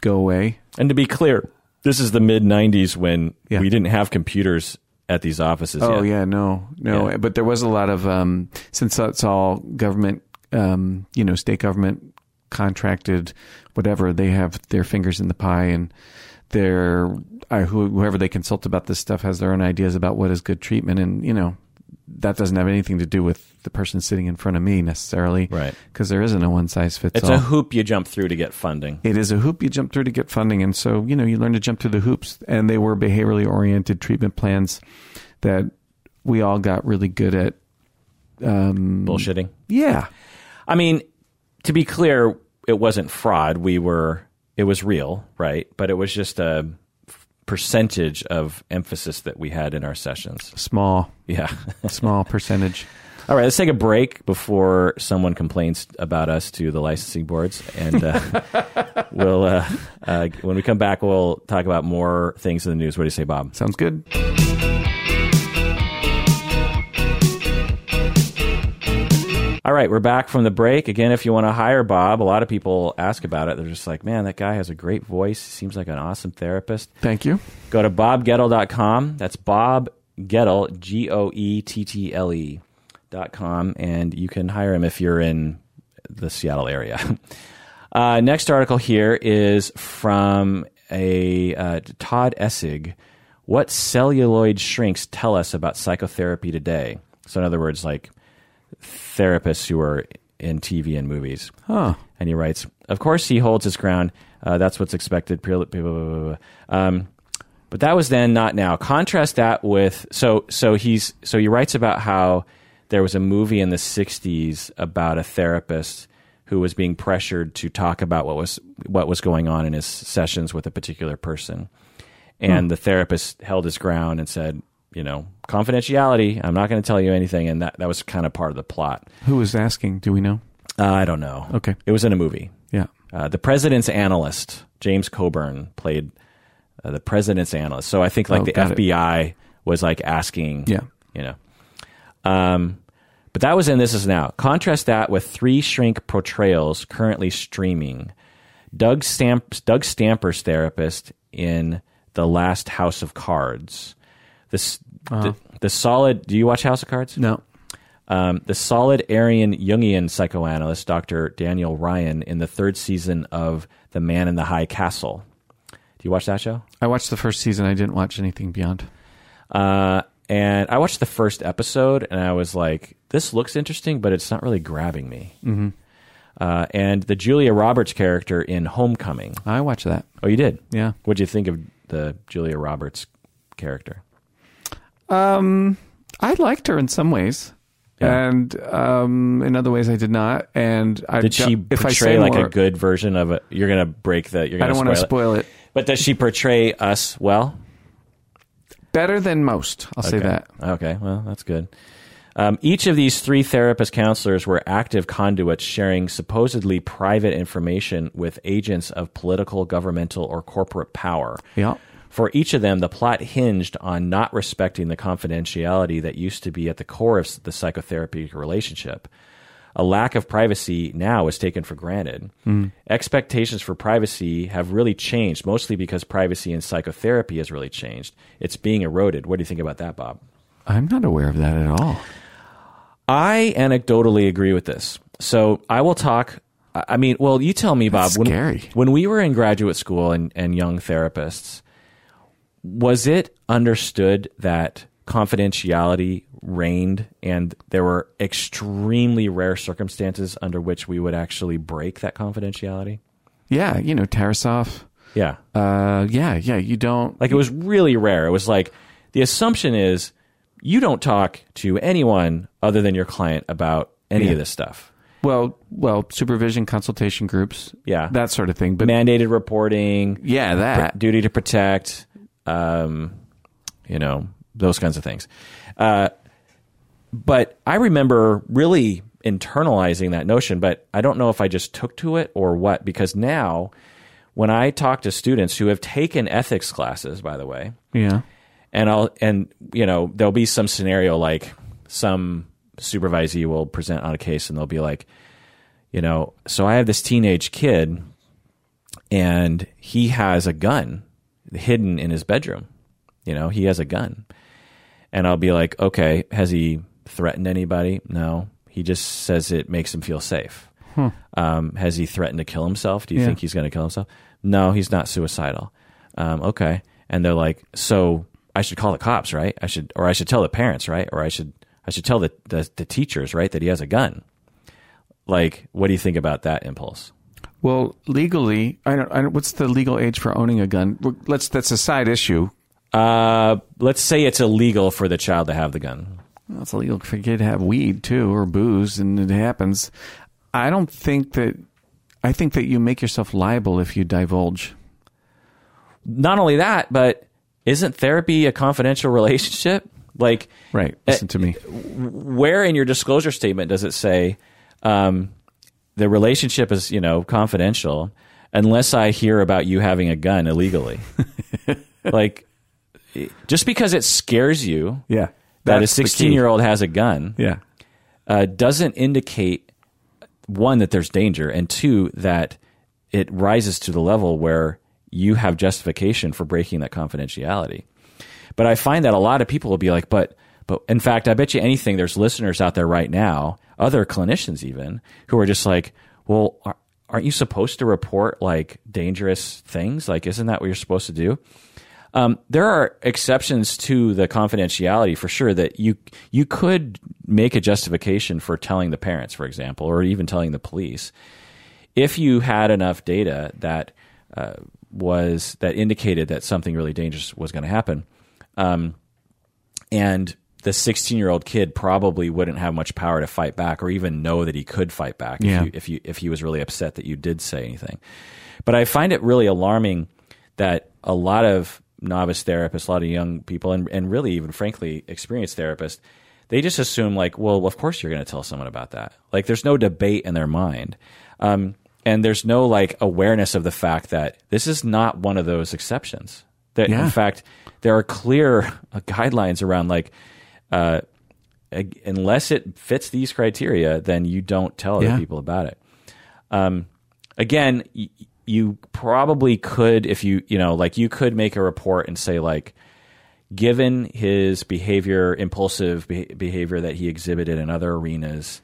go away. And to be clear, this is the mid 90s when Yeah. we didn't have computers at these offices Oh yet. yeah, no, no. Yeah. But there was a lot of um, since that's all government, um, you know, state government contracted, whatever. They have their fingers in the pie, and their whoever they consult about this stuff has their own ideas about what is good treatment, and you know, that doesn't have anything to do with the person sitting in front of me necessarily, Right. Because there isn't a one size fits It's all. a hoop you jump through to get funding. It is a hoop you jump through to get funding, and so you know you learn to jump through the hoops. And they were behaviorally oriented treatment plans that we all got really good at. Um, Bullshitting. Yeah, I mean, to be clear, it wasn't fraud. We were, it was real, right? But it was just a percentage of emphasis that we had in our sessions. small, Yeah. small percentage. All right, let's take a break before someone complains about us to the licensing boards, and uh, we'll uh, uh, when we come back, we'll talk about more things in the news. What do you say, Bob? Sounds good. All right, we're back from the break again. If you want to hire Bob, a lot of people ask about it. They're just like, "Man, that guy has a great voice. He seems like an awesome therapist." Thank you. Go to bobgoettle.com. That's Bob Goettle, G O E T T L E dot com, and you can hire him if you're in the Seattle area. Uh, next article here is from a uh, Todd Essig. What celluloid shrinks tell us about psychotherapy today? So, in other words, like therapists who are in TV and movies. Huh. And he writes, Of course, he holds his ground. Uh, that's what's expected. Um, but that was then, not now. Contrast that with so so he's so he writes about how there was a movie in the '60s about a therapist who was being pressured to talk about what was what was going on in his sessions with a particular person, and the therapist held his ground and said, you know, confidentiality. I'm not going to tell you anything, and that that was kind of part of the plot. Who was asking? Do we know? Uh, I don't know. Okay. It was in a movie. Yeah. Uh, the president's analyst, James Coburn, played uh, the president's analyst. So I think like Oh, the got it. FBI was like asking, Yeah. you know. Um, but that was in This Is Now. Contrast that with three shrink portrayals currently streaming. Doug, Stamp, Doug Stamper's therapist in The Last House of Cards. This, Uh-huh. the, the solid. Do you watch House of Cards? No. um, the solid Aryan Jungian psychoanalyst Dr. Daniel Ryan in the third season of The Man in the High Castle. Do you watch that show? I watched the first season. I didn't watch anything beyond. Uh, and I watched the first episode, and I was like, "This looks interesting, but it's not really grabbing me." Mm-hmm. Uh, and the Julia Roberts character in Homecoming. I watched that. Oh, you did? Yeah. What'd you think of the Julia Roberts character? Um, I liked her in some ways, Yeah. and um, in other ways I did not. And I Did she if I portray say like more, a good version of it? You're gonna break the. You're I gonna I don't want to spoil it. But does she portray us well? Better than most. I'll say that. Okay, well, that's good. Um, each of these three therapist counselors were active conduits sharing supposedly private information with agents of political, governmental, or corporate power. Yeah. For each of them, the plot hinged on not respecting the confidentiality that used to be at the core of the psychotherapy relationship. a lack of privacy now is taken for granted. Hmm. Expectations for privacy have really changed, mostly because privacy in psychotherapy has really changed. It's being eroded. What do you think about that, Bob? I'm not aware of that at all. I anecdotally agree with this. So I will talk. I I mean, well, you tell me, Bob. That's when, scary. when we were in graduate school and, and young therapists, was it understood that confidentiality reigned and there were extremely rare circumstances under which we would actually break that confidentiality? Yeah, you know, Tarasoff. Yeah. Uh, yeah, yeah. You don't Like it was really rare. It was like the assumption is you don't talk to anyone other than your client about any Yeah. of this stuff. well, well, supervision, consultation groups, Yeah. that sort of thing. But mandated reporting, yeah, that duty to protect, um, you know, those kinds of things. Uh, but I remember really internalizing that notion, but I don't know if I just took to it or what, because now when I talk to students who have taken ethics classes, by the way, yeah, and I'll and you know there'll be some scenario like some supervisee will present on a case and they'll be like, you know, so I have this teenage kid, and he has a gun hidden in his bedroom. You know, he has a gun, and I'll be like, okay, has he threatened anybody? No, he just says it makes him feel safe. Um, has he threatened to kill himself? Do you Yeah. think he's going to kill himself? No, he's not suicidal. Um, okay, and they're like, so I should call the cops, right? I should, or I should tell the parents, right? Or I should, I should tell the the, the teachers, right, that he has a gun. Like, what do you think about that impulse? Well, legally, I don't, I don't. What's the legal age for owning a gun? Let's. That's a side issue. Uh, let's say it's illegal for the child to have the gun. Well, it's illegal for a kid to have weed too, or booze, and it happens. I don't think that. I think that you make yourself liable if you divulge. Not only that, but isn't therapy a confidential relationship? Like, Right. Listen to me. where in your disclosure statement does it say um, the relationship is you know confidential unless I hear about you having a gun illegally? like, just because it scares you Yeah. that a That's the key. 16 year old has a gun Yeah. uh, doesn't indicate one that there's danger and two that it rises to the level where you have justification for breaking that confidentiality but i find that a lot of people will be like but but in fact i bet you anything there's listeners out there right now other clinicians even who are just like well are, aren't you supposed to report like dangerous things? Like isn't that what you're supposed to do? Um, there are exceptions to the confidentiality for sure that you you could make a justification for telling the parents, for example, or even telling the police, if you had enough data that uh, was that indicated that something really dangerous was going to happen, um, and the 16 year old kid probably wouldn't have much power to fight back or even know that he could fight back Yeah. if, you, if you if he was really upset that you did say anything. But I find it really alarming that a lot of novice therapists, a lot of young people, and, and really even frankly experienced therapists, they just assume like, well, of course you're going to tell someone about that. Like, there's no debate in their mind, um, and there's no like awareness of the fact that this is not one of those exceptions. That Yeah. in fact there are clear uh, guidelines around like. Uh, unless it fits these criteria, then you don't tell other Yeah. people about it. Um, again, y- you probably could, if you, you know, like you could make a report and say, like, given his behavior, impulsive be- behavior that he exhibited in other arenas,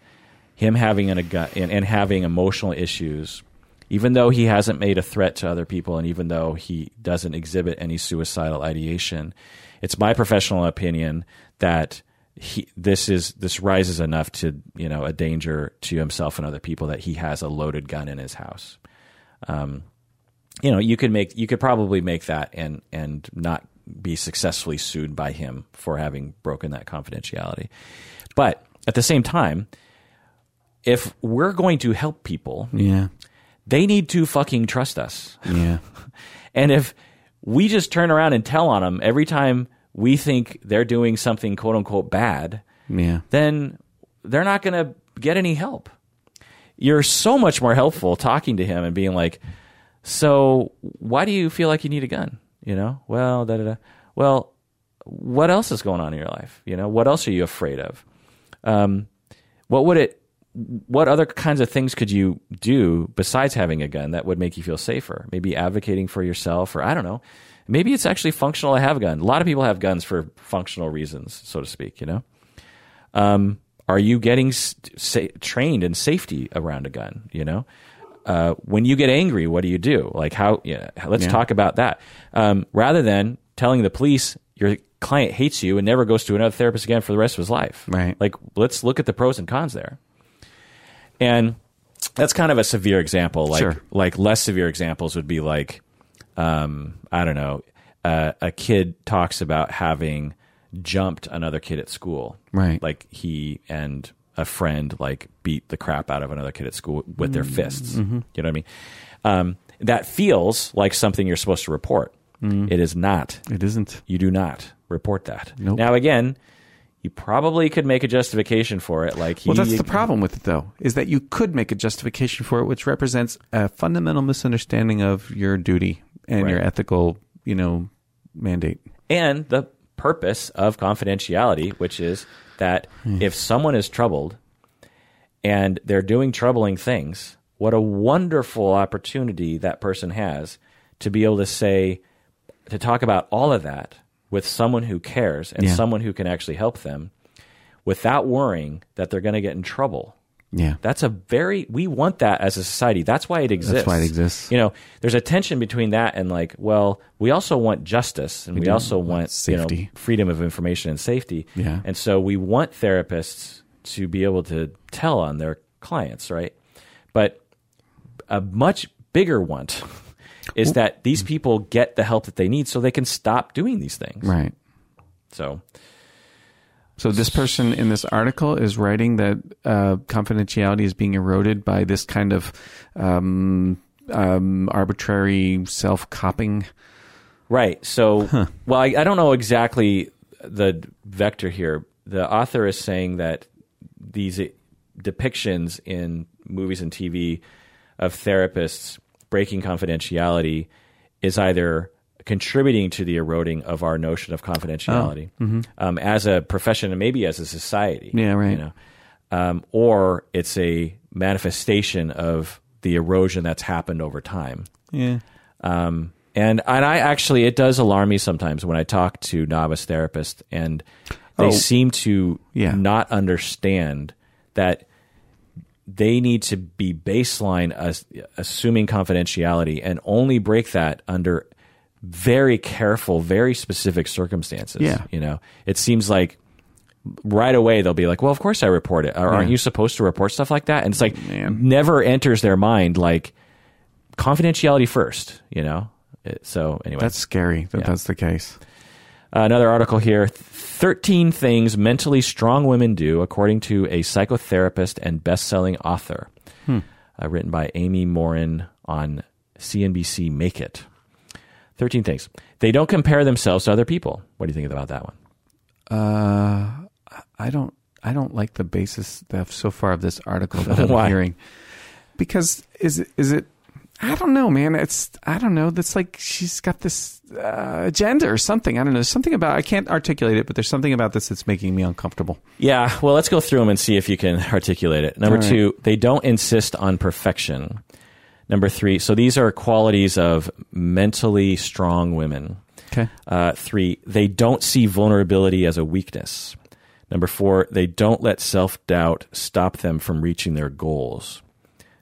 him having an, and, and having emotional issues, even though he hasn't made a threat to other people, and even though he doesn't exhibit any suicidal ideation, it's my professional opinion that he, this is this rises enough to you know a danger to himself and other people that he has a loaded gun in his house. Um, you know, you could make you could probably make that and and not be successfully sued by him for having broken that confidentiality. But at the same time, if we're going to help people, Yeah. they need to fucking trust us. Yeah. And if we just turn around and tell on them every time we think they're doing something quote unquote bad, Yeah. then they're not going to get any help. You're so much more helpful talking to him and being like, "So, why do you feel like you need a gun?" You know, well, da da da. Well, what else is going on in your life? You know, what else are you afraid of? Um, what would it? what other kinds of things could you do besides having a gun that would make you feel safer? Maybe advocating for yourself, or I don't know. Maybe it's actually functional to have a gun. A lot of people have guns for functional reasons, so to speak. You know, um, are you getting sa- trained in safety around a gun? You know, uh, when you get angry, what do you do? Like how? Yeah, let's Yeah. talk about that. Um, rather than telling the police your client hates you and never goes to another therapist again for the rest of his life. Right. Like let's look at the pros and cons there. And that's kind of a severe example. Like Sure. like less severe examples would be like, um, I don't know, uh, a kid talks about having jumped another kid at school. Right. Like he and a friend like beat the crap out of another kid at school with their fists. You know what I mean? Um, that feels like something you're supposed to report. It is not. It isn't. You do not report that. Nope. Now again, you probably could make a justification for it. Like he, Well, that's the problem with it, though, is that you could make a justification for it, which represents a fundamental misunderstanding of your duty and your ethical, you know, mandate. and the purpose of confidentiality, which is that hmm. if someone is troubled and they're doing troubling things, what a wonderful opportunity that person has to be able to say, to talk about all of that with someone who cares and Yeah. someone who can actually help them without worrying that they're going to get in trouble. Yeah. That's a very we want that as a society. That's why it exists. That's why it exists. You know, there's a tension between that and like, well, we also want justice and we, do also want want you know safety. freedom of information and safety. Yeah. And so we want therapists to be able to tell on their clients, right? But a much bigger want is that these people get the help that they need so they can stop doing these things. Right. So So this person in this article is writing that uh, confidentiality is being eroded by this kind of um, um, arbitrary self-copying. Right. So, well, I, I don't know exactly the vector here. The author is saying that these depictions in movies and TV of therapists breaking confidentiality is either contributing to the eroding of our notion of confidentiality um, as a profession and maybe as a society. Yeah, right. You know, um, or it's a manifestation of the erosion that's happened over time. Yeah. Um, and and I actually it does alarm me sometimes when I talk to novice therapists and they Oh. seem to Yeah. not understand that they need to be baseline as, assuming confidentiality and only break that under very careful, very specific circumstances. Yeah. You know, it seems like right away they'll be like, "Well, of course I report it." Aren't Yeah. you supposed to report stuff like that? And it's like Man. never enters their mind like confidentiality first. You know. It- so anyway, That's scary that Yeah. that's the case. Uh, another article here 13 things mentally strong women do, according to a psychotherapist and best selling author, Hmm. uh, written by Amy Morin on CNBC Make It. 13 things. They don't compare themselves to other people. What do you think about that one? Uh, I don't. I don't like the basis of so far of this article that I'm hearing. Because is it is it? I don't know, man. It's I don't know. That's like she's got this uh, agenda or something. I don't know. There's something about I can't articulate it, but there's something about this that's making me uncomfortable. Yeah, well, let's go through them and see if you can articulate it. Number right. two, they don't insist on perfection. Number three, so these are qualities of mentally strong women. Okay. Uh, three, they don't see vulnerability as a weakness. Number four, they don't let self doubt stop them from reaching their goals.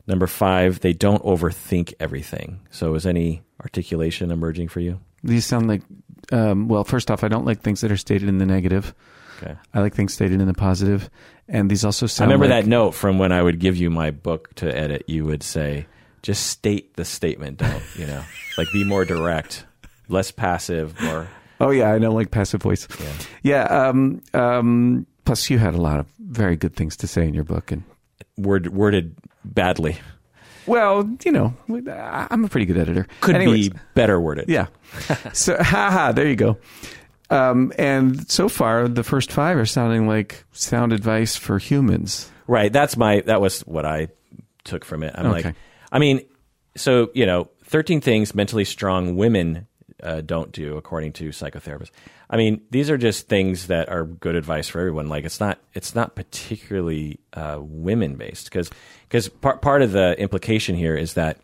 Number five, they don't overthink everything. So, is any articulation emerging for you? These sound like. Um, well, first off, I don't like things that are stated in the negative. Okay. I like things stated in the positive, and these also I sound. remember like, that note from when I would give you my book to edit. You would say, just state the statement. Don't, you know, like be more direct, less passive, more. Oh yeah, I don't like passive voice. Yeah. Yeah. Um, um, plus, you had a lot of very good things to say in your book, and Word, worded badly. well, you know, I'm a pretty good editor. Could Anyways, be better worded. Yeah. so, haha, there you go. Um, and so far, the first five are sounding like sound advice for humans. Right. That's my. That was what I took from it. I'm Okay. like, I mean, so you know, thirteen things mentally strong women uh, don't do according to psychotherapists. I mean, these are just things that are good advice for everyone. Like it's not it's not particularly uh, women based because because part part of the implication here is that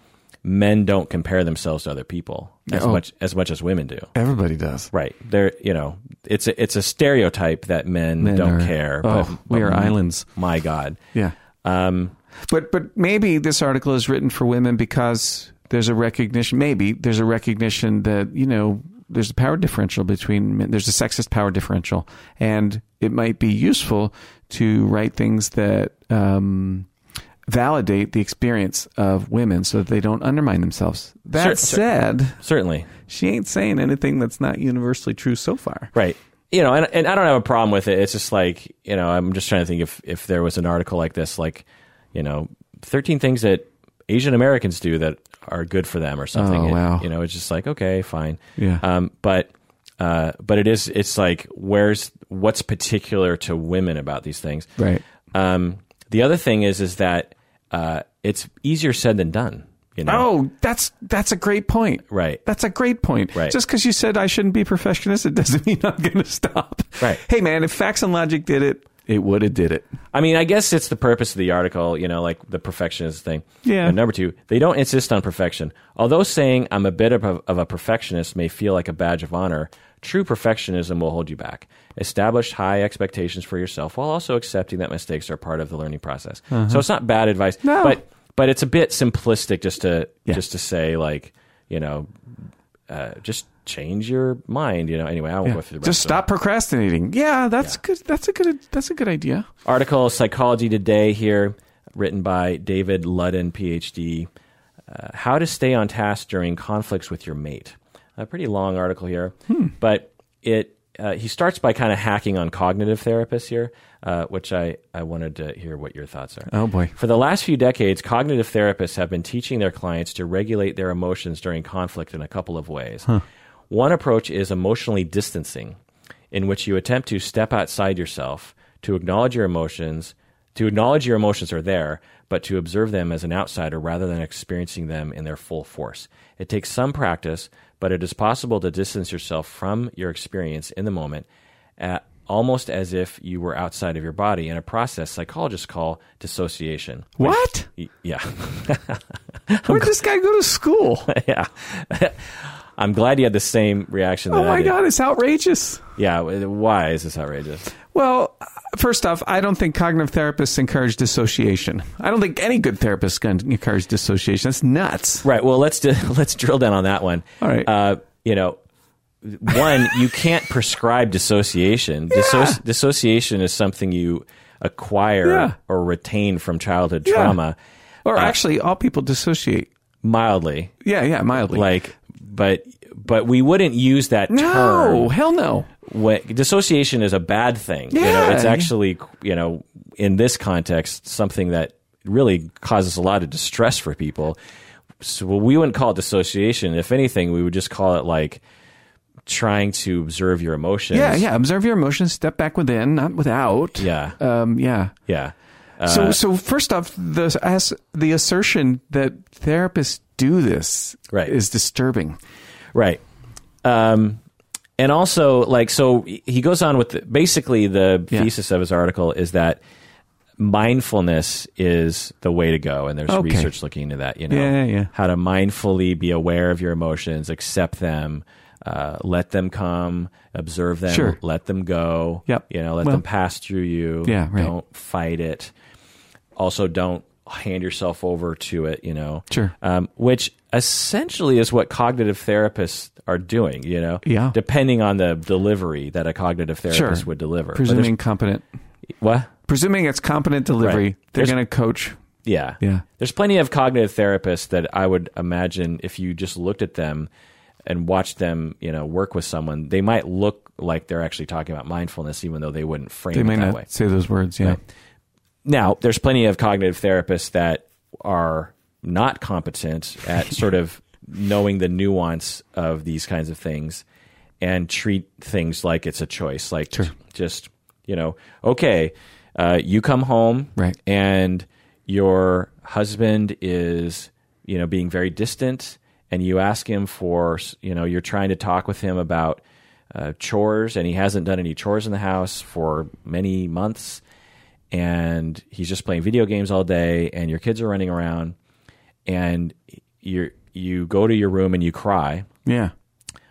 men don't compare themselves to other people as Oh. much as much as women do. Everybody does. Right. They're you know it's a, it's a stereotype that men, Men don't are- care. Oh, we are islands. My God. Yeah. Um, But but maybe this article is written for women because there's a recognition. Maybe there's a recognition that you know there's a power differential between men. There's a sexist power differential, and it might be useful to write things that um, validate the experience of women so that they don't undermine themselves. That Cer- said, certainly. she ain't saying anything that's not universally true so far. Right. You know, and, and I don't have a problem with it. It's just like, you know, I'm just trying to think if, if there was an article like this, like, you know, 13 things that Asian Americans do that are good for them or something. Oh, And, wow. you know, it's just like, okay, fine. Yeah. Um, but, uh, but it is, it's like, where's, what's particular to women about these things? Right. Um, the other thing is, is that, uh, it's easier said than done, you know? Oh, that's that's a great point. Right. That's a great point. Right. Just because you said I shouldn't be a perfectionist, it doesn't mean I'm going to stop. Right. Hey, man, if facts and logic did it, it would have did it. I mean, I guess it's the purpose of the article, you know, like the perfectionist thing. Yeah. And number two, they don't insist on perfection. Although saying I'm a bit of a, of a perfectionist may feel like a badge of honor, true perfectionism will hold you back. Establish high expectations for yourself while also accepting that mistakes are part of the learning process. So it's not bad advice, Uh-huh. No. but but it's a bit simplistic just to Yeah. just to say like, you know, uh, just change your mind. You know. Anyway, I won't go through the rest Just stop procrastinating. Yeah, that's good. That's a good. That's a good idea. article Psychology Today here, written by David Ludden, PhD. Uh, how to stay on task during conflicts with your mate. A pretty long article here, but it uh, he starts by kind of hacking on cognitive therapists here, uh, which I, I wanted to hear what your thoughts are. Oh boy. For the last few decades, cognitive therapists have been teaching their clients to regulate their emotions during conflict in a couple of ways. One approach is emotionally distancing, in which you attempt to step outside yourself, to acknowledge your emotions, to acknowledge your emotions are there, but to observe them as an outsider rather than experiencing them in their full force. It takes some practice, but it is possible to distance yourself from your experience in the moment, at, almost as if you were outside of your body in a process psychologists call dissociation. What? Y- Yeah. Where did this guy go to school? yeah. I'm glad you had the same reaction that Oh my god, it's outrageous. Yeah. Why is this outrageous? Well, first off, I don't think cognitive therapists encourage dissociation. I don't think any good therapist can encourage dissociation. That's nuts. Right. Well, let's do, let's drill down on that one. All right. Uh, you know, one, you can't prescribe dissociation. Dissoci- dissociation is something you acquire Yeah. or retain from childhood Yeah. trauma Or Uh, actually, all people dissociate. mildly. Yeah, yeah, mildly. Like, but but we wouldn't use that no, term. hell no. dissociation is a bad thing. You know, Yeah. it's actually, you know, in this context, something that really causes a lot of distress for people. So we wouldn't call it dissociation. If anything, we would just call it like trying to observe your emotions. Yeah, yeah. Observe your emotions. Step back within, not without. Yeah. Um, yeah. Yeah. Uh, so, so first off, the as, the assertion that therapists do this Right. is disturbing. Right. Um, and also, like, so he goes on with the, basically the Yeah. thesis of his article is that mindfulness is the way to go, and there's Okay. research looking into that. You know, Yeah, yeah. how to mindfully be aware of your emotions, accept them, uh, let them come, observe them, Sure. let them go. Yep. You know, let Well- them pass through you. Yeah, right. Don't fight it. Also, don't hand yourself over to it. You know, Sure. um, which essentially is what cognitive therapists are doing, you know, Yeah. depending on the delivery that a cognitive therapist Sure. would deliver. Presuming competent. what? Presuming it's competent delivery, Right. they're going to coach. Yeah. Yeah. There's plenty of cognitive therapists that I would imagine if you just looked at them and watch them, you know, work with someone, they might look like they're actually talking about mindfulness, even though they wouldn't frame They it that not way. say those words. Yeah. Right. Now, there's plenty of cognitive therapists that are not competent at sort of knowing the nuance of these kinds of things and treat things like it's a choice. Like just, you know, okay, uh, you come home Right. and your husband is, you know, being very distant and you ask him for, you know, you're trying to talk with him about uh, chores, and he hasn't done any chores in the house for many months, and he's just playing video games all day, and your kids are running around, and you you go to your room and you cry. Yeah.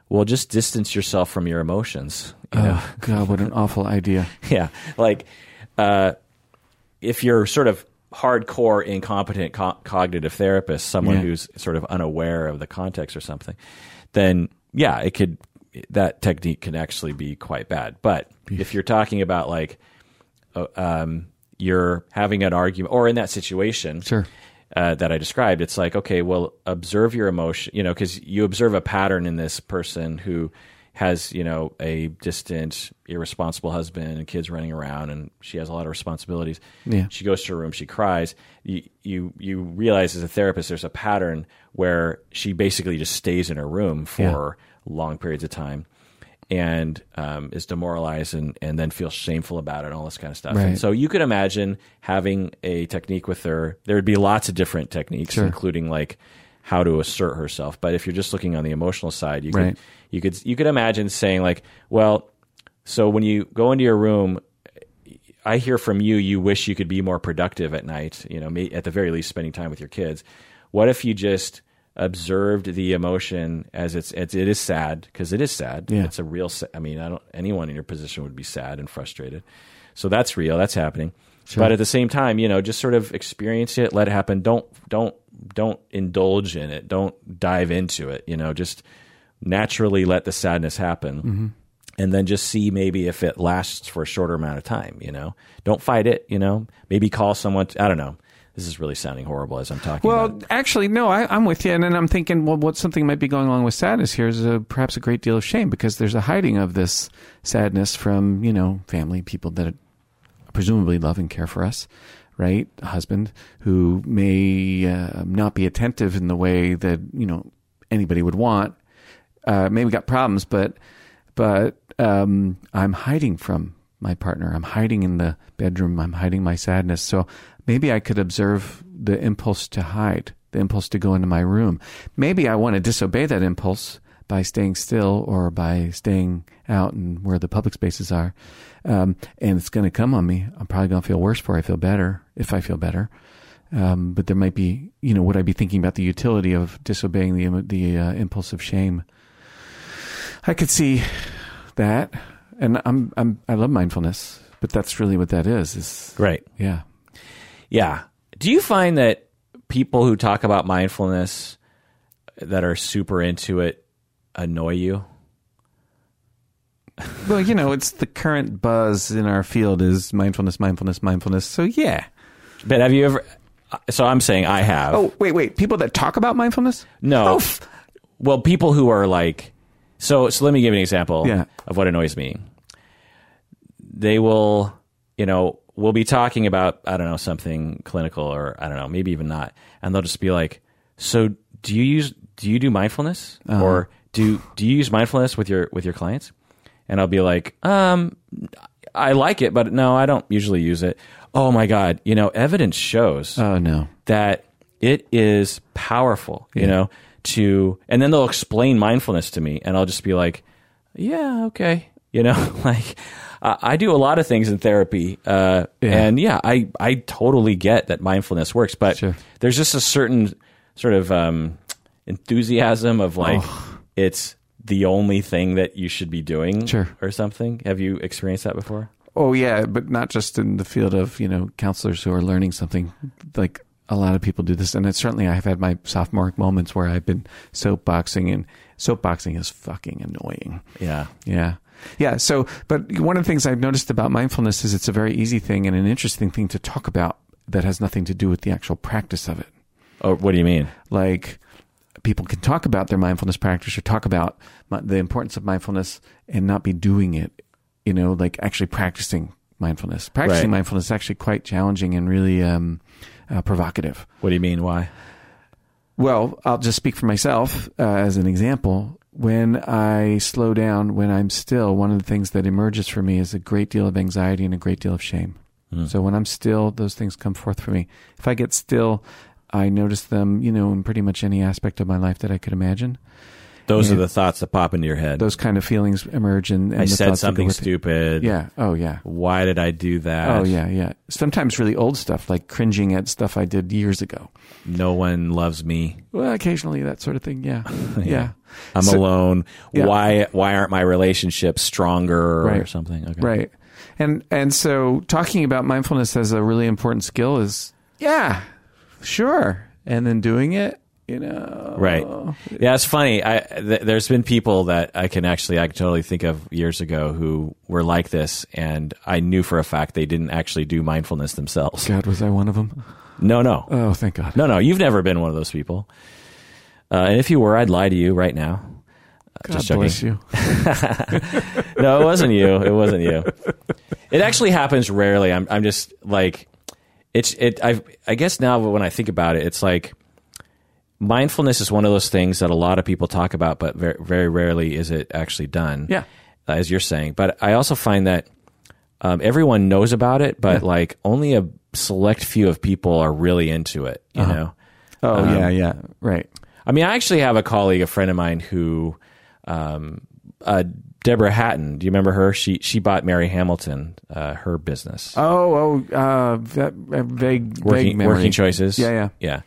Well, just distance yourself from your emotions. You know? Oh God, what an awful idea. yeah, like uh, if you're sort of hardcore incompetent co- cognitive therapist, someone Yeah. who's sort of unaware of the context or something, then yeah, it could that technique can actually be quite bad. But if you're talking about like uh, um, you're having an argument or in that situation, Sure. uh, that I described, it's like, okay, well, observe your emotion, you know, because you observe a pattern in this person who has, you know, a distant, irresponsible husband and kids running around, and she has a lot of responsibilities. Yeah. She goes to her room, she cries. You, you, you realize as a therapist, there's a pattern where she basically just stays in her room for long periods of time. And um, is demoralized and, and then feels shameful about it and all this kind of stuff. Right. And so you could imagine having a technique with her. There would be lots of different techniques, Sure. including like how to assert herself. But if you're just looking on the emotional side, you Right. could you could you could imagine saying like, well, so when you go into your room, I hear from you you wish you could be more productive at night. You know, at the very least, spending time with your kids. What if you just observed the emotion as it's, it's it is sad because it is sad. Yeah. It's a real. I mean, I don't. Anyone in your position would be sad and frustrated. So that's real. That's happening. But at the same time, you know, just sort of experience it, let it happen. Don't don't don't indulge in it. Don't dive into it. You know, just naturally let the sadness happen. Mm-hmm. And then just see maybe if it lasts for a shorter amount of time, you know. Don't fight it, you know. Maybe call someone. I don't know. This is really sounding horrible as I'm talking Well, actually, no, I, I'm with you. And then I'm thinking, well, what something might be going on with sadness here is a, perhaps a great deal of shame because there's a hiding of this sadness from, you know, family, people that presumably love and care for us, right? A husband who may uh, not be attentive in the way that, you know, anybody would want. Uh, maybe got problems, but, but um, I'm hiding from my partner. I'm hiding in the bedroom. I'm hiding my sadness. So maybe I could observe the impulse to hide, the impulse to go into my room. Maybe I want to disobey that impulse by staying still or by staying out and where the public spaces are. Um, and it's going to come on me. I'm probably going to feel worse before I feel better, if I feel better. Um, but there might be, you know, would I be thinking about the utility of disobeying the the uh, impulse of shame? I could see that, and I'm I'm I love mindfulness, but that's really what that is. Is Right. yeah. Yeah. Do you find that people who talk about mindfulness that are super into it annoy you? Well, you know, it's the current buzz in our field is mindfulness, mindfulness, mindfulness. So yeah. But have you ever? So I'm saying I have. Oh wait, wait. People that talk about mindfulness? no. Oh, well, people who are like, so so let me give you an example Yeah. of what annoys me. They will, you know, we'll be talking about I don't know something clinical or I don't know maybe even not, and they'll just be like, so do you use do you do mindfulness uh-huh. or do do you use mindfulness with your with your clients? And I'll be like, um, I like it, but no, I don't usually use it. Oh my god, you know, evidence shows oh no. that it is powerful, you know, to, and then they'll explain mindfulness to me and I'll just be like, yeah, okay. You know, like I, I do a lot of things in therapy. Uh, Yeah. and yeah, I, I totally get that mindfulness works, but Sure. there's just a certain sort of, um, enthusiasm of like, Oh. It's the only thing that you should be doing Sure. or something. Have you experienced that before? Oh yeah, but not just in the field of you know counselors who are learning something. Like a lot of people do this, and it, certainly I have had my sophomoric moments where I've been soapboxing, and soapboxing is fucking annoying. Yeah. Yeah. Yeah. So, but one of the things I've noticed about mindfulness is it's a very easy thing and an interesting thing to talk about that has nothing to do with the actual practice of it. Oh, what do you mean? Like, people can talk about their mindfulness practice or talk about the importance of mindfulness and not be doing it, you know, like actually practicing mindfulness. Practicing Right. mindfulness is actually quite challenging and really um, uh, provocative. What do you mean? Why? Well, I'll just speak for myself uh, as an example. When I slow down, when I'm still, one of the things that emerges for me is a great deal of anxiety and a great deal of shame. So when I'm still, those things come forth for me. If I get still, I notice them, you know, in pretty much any aspect of my life that I could imagine. Those Yeah. are the thoughts that pop into your head. Those kind of feelings emerge, and, and I the said thoughts that go something stupid. Yeah. Oh, yeah. Why did I do that? Oh, yeah, yeah. Sometimes really old stuff, like cringing at stuff I did years ago. No one loves me. Well, occasionally that sort of thing. Yeah. yeah. I'm So- alone. Yeah. Why why aren't my relationships stronger or something? Okay. Right. And and so talking about mindfulness as a really important skill is yeah, sure. And then doing it, you know. Right. Yeah, it's funny. I th- there's been people that I can actually I can totally think of years ago who were like this, and I knew for a fact they didn't actually do mindfulness themselves. God, was I one of them? No, no, Oh, thank God. no, no. You've never been one of those people. Uh, and if you were, I'd lie to you right now. Uh, God just joking. bless you. no, it wasn't you. It wasn't you. It actually happens rarely. I'm I'm just like it's it I I guess now when I think about it, it's like mindfulness is one of those things that a lot of people talk about, but very very rarely is it actually done. Yeah. uh, as you're saying. But I also find that um, everyone knows about it, but like only a select few of people are really into it. You know. Oh, Um, yeah, yeah. Right. I mean, I actually have a colleague, a friend of mine, who, um, uh, Deborah Hatton. Do you remember her? She she bought Mary Hamilton, uh, her business, Oh, oh, uh, that uh, vague, vague working memory. working choices. Yeah, yeah.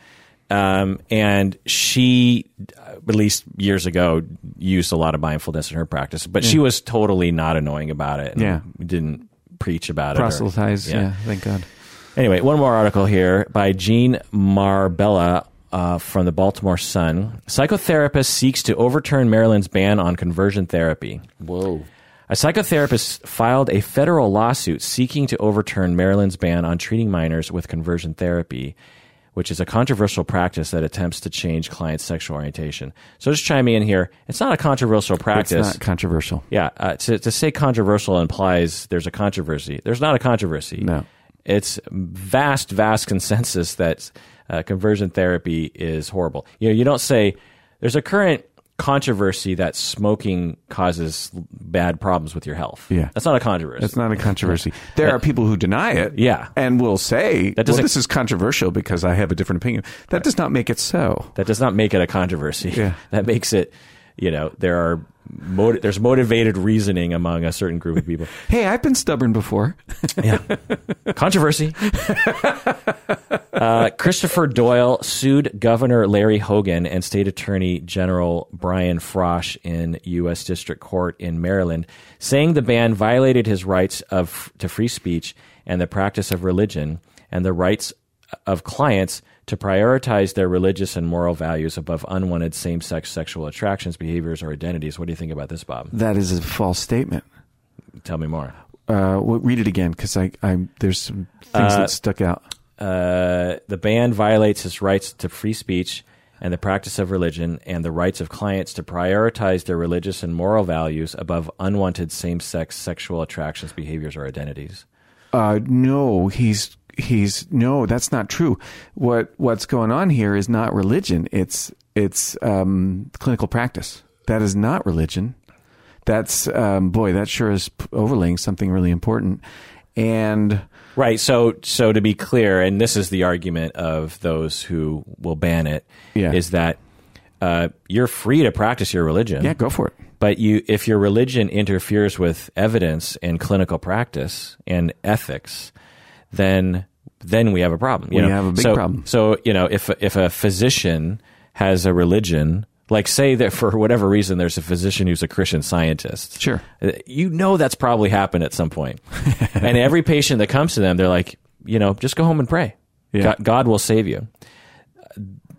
yeah. Um, and she, uh, at least years ago, used a lot of mindfulness in her practice, but she was totally not annoying about it. And Yeah. didn't preach about it. or- Proselytize. Yeah. thank God. Anyway, one more article here by Jean Marbella uh, from the Baltimore Sun. Psychotherapist seeks to overturn Maryland's ban on conversion therapy. Whoa. A psychotherapist filed a federal lawsuit seeking to overturn Maryland's ban on treating minors with conversion therapy, which is a controversial practice that attempts to change clients' sexual orientation. So just chime in here. It's not a controversial It's practice. not controversial. Yeah, uh, to, to say controversial implies there's a controversy. There's not a controversy. No. It's vast, vast consensus that uh, conversion therapy is horrible. You know, you don't say there's a current controversy that smoking causes bad problems with your health. Yeah. that's not a controversy. It's not a controversy. There are people who deny it. Yeah. And will say, well, this is controversial because I have a different opinion. That does not make it so. that does not make it a controversy. Yeah. that makes it. You know, there are moti- there's motivated reasoning among a certain group of people. Hey, I've been stubborn before. Yeah. Controversy. uh, Christopher Doyle sued Governor Larry Hogan and State Attorney General Brian Frosh in U.S. District Court in Maryland, saying the ban violated his rights of to free speech and the practice of religion and the rights of clients to prioritize their religious and moral values above unwanted same-sex sexual attractions, behaviors, or identities. What do you think about this, Bob? That is a false statement. Tell me more. Uh, well, read it again because I, I there's some things Uh, that stuck out. uh, the ban violates his rights to free speech and the practice of religion and the rights of clients to prioritize their religious and moral values above unwanted same-sex sexual attractions, behaviors, or identities. Uh, no, he's he's no, that's not true. What what's going on here is not religion. It's it's um, clinical practice. That is not religion. That's um, boy, that sure is overlaying something really important. And Right. So, so to be clear, and this is the argument of those who will ban it, is Yeah. is that uh, you're free to practice your religion. yeah, go for it. But you, if your religion interferes with evidence and clinical practice and ethics, then then we have a problem. You We know? have a big so, problem. So you know, if if a physician has a religion, like say that for whatever reason there's a physician who's a Christian scientist, Sure. uh, you know that's probably happened at some point. and every patient that comes to them, they're like, you know, just go home and pray. Yeah. God, God will save you.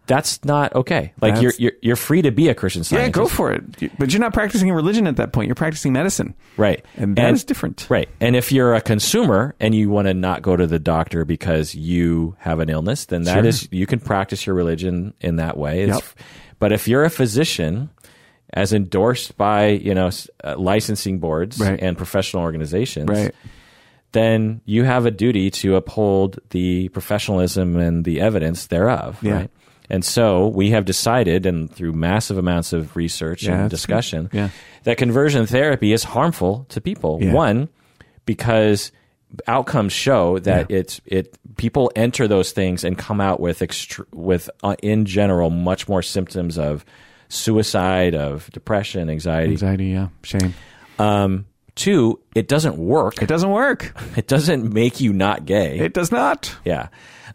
That's not okay. Like you're, you're you're free to be a Christian scientist. Yeah, go for it. But you're not practicing a religion at that point. You're practicing medicine, Right. and that is different. Right. And if you're a consumer and you want to not go to the doctor because you have an illness, then that is Sure. you can practice your religion in that way. Yep. But if you're a physician as endorsed by, you know, uh, licensing boards Right. and professional organizations, Right. then you have a duty to uphold the professionalism and the evidence thereof, Yeah. right? And so we have decided, and through massive amounts of research Yeah, and discussion. Yeah. that conversion therapy is harmful to people. Yeah. One, because outcomes show that it's it people enter those things and come out with with uh, in general much more symptoms of suicide, of depression, anxiety. Anxiety, yeah, shame. Um, two, it doesn't work. It doesn't work. It doesn't make you not gay. It does not. yeah.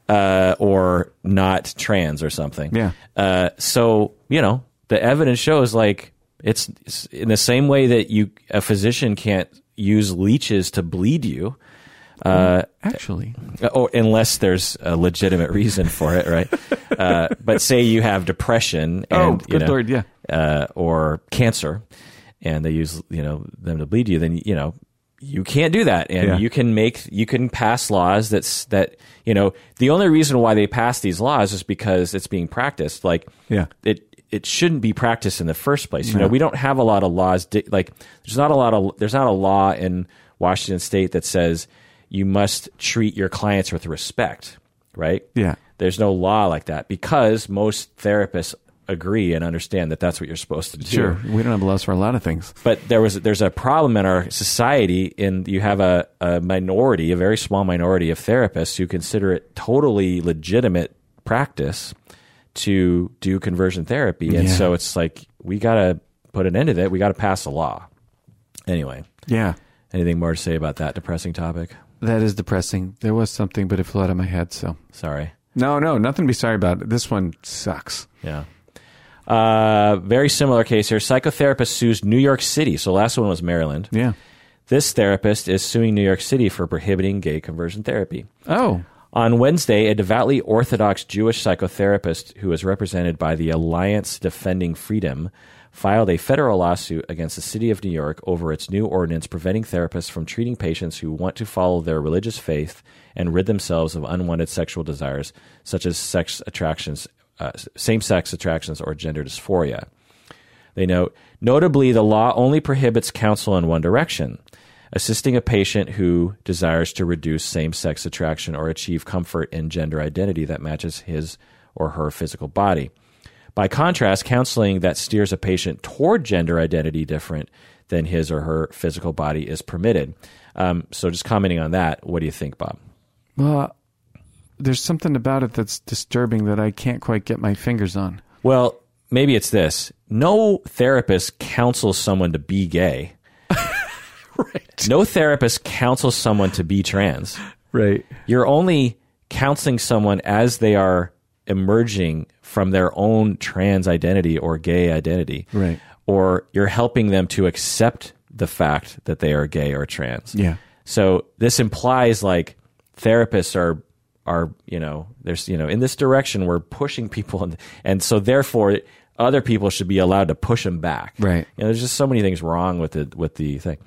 Uh, or not trans or something. Yeah. Uh, so, you know, the evidence shows like it's, it's in the same way that you, a physician can't use leeches to bleed you. Uh, Actually, or unless there's a legitimate reason for it, right? uh, but say you have depression and Oh, you good know, lord, yeah. uh, or cancer, and they use you know them to bleed you, then you know you can't do that, and Yeah. you can make you can pass laws that's that you know the only reason why they pass these laws is because it's being practiced. Like Yeah. it it shouldn't be practiced in the first place. You know, we don't have a lot of laws. di- Like there's not a lot of there's not a law in Washington State that says you must treat your clients with respect, right? yeah, There's no law like that because most therapists agree and understand that that's what you're supposed to do. sure. We don't have laws for a lot of things. But there was there's a problem in our society in you have a, a minority, a very small minority of therapists who consider it totally legitimate practice to do conversion therapy. And Yeah. so it's like we gotta put an end to that. We gotta pass a law. Anyway. Yeah, Anything more to say about that depressing topic? that is depressing. There was something, but it flew out of my head. So Sorry. no, no, nothing to be sorry about. This one sucks. Yeah. Uh, very similar case here. Psychotherapist sues New York City. So last one was Maryland. Yeah. This therapist is suing New York City for prohibiting gay conversion therapy. Oh, On Wednesday, a devoutly Orthodox Jewish psychotherapist who is represented by the Alliance Defending Freedom filed a federal lawsuit against the city of New York over its new ordinance preventing therapists from treating patients who want to follow their religious faith and rid themselves of unwanted sexual desires, such as sex attractions, uh, same sex attractions, or gender dysphoria. They note, notably, the law only prohibits counsel in one direction, assisting a patient who desires to reduce same sex attraction or achieve comfort in gender identity that matches his or her physical body. By contrast, counseling that steers a patient toward gender identity different than his or her physical body is permitted. Um, so, just commenting on that, what do you think, Bob? well, there's something about it that's disturbing that I can't quite get my fingers on. Well, maybe it's this. No therapist counsels someone to be gay. Right. No therapist counsels someone to be trans. Right. You're only counseling someone as they are emerging from their own trans identity or gay identity. Right. Or you're helping them to accept the fact that they are gay or trans. Yeah. So this implies like therapists are are you know there's you know in this direction we're pushing people and and so therefore other people should be allowed to push them back. Right. You know, there's just so many things wrong with the with the thing.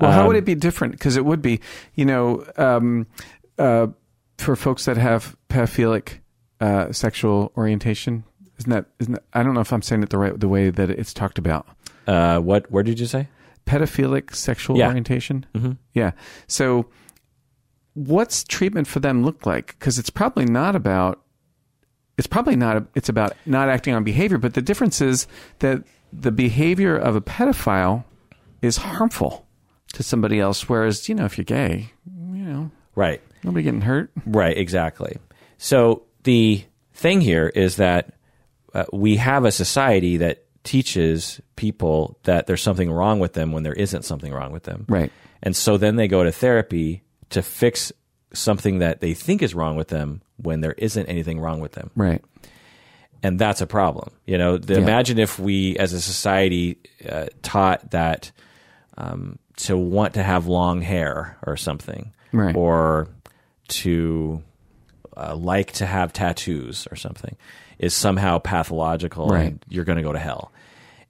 Well, how would Um, it be different? Because it would be, you know, um, uh, for folks that have pedophilic uh, sexual orientation. Isn't that? Isn't that, I don't know if I'm saying it the right the way that it's talked about. Uh, what where did you say? Pedophilic sexual Yeah. orientation. Mm-hmm. Yeah. So, what's treatment for them look like? Because it's probably not about. It's probably not. It's about not acting on behavior. But the difference is that the behavior of a pedophile is harmful to somebody else. Whereas, you know, if you're gay, you know, Right. nobody getting hurt. Right, exactly. So the thing here is that uh, we have a society that teaches people that there's something wrong with them when there isn't something wrong with them. Right. And so then they go to therapy to fix something that they think is wrong with them when there isn't anything wrong with them. Right. And that's a problem. You know, the, Yeah. imagine if we as a society uh, taught that um, to want to have long hair or something, Right. or to uh, like to have tattoos or something is somehow pathological Right. and you're going to go to hell.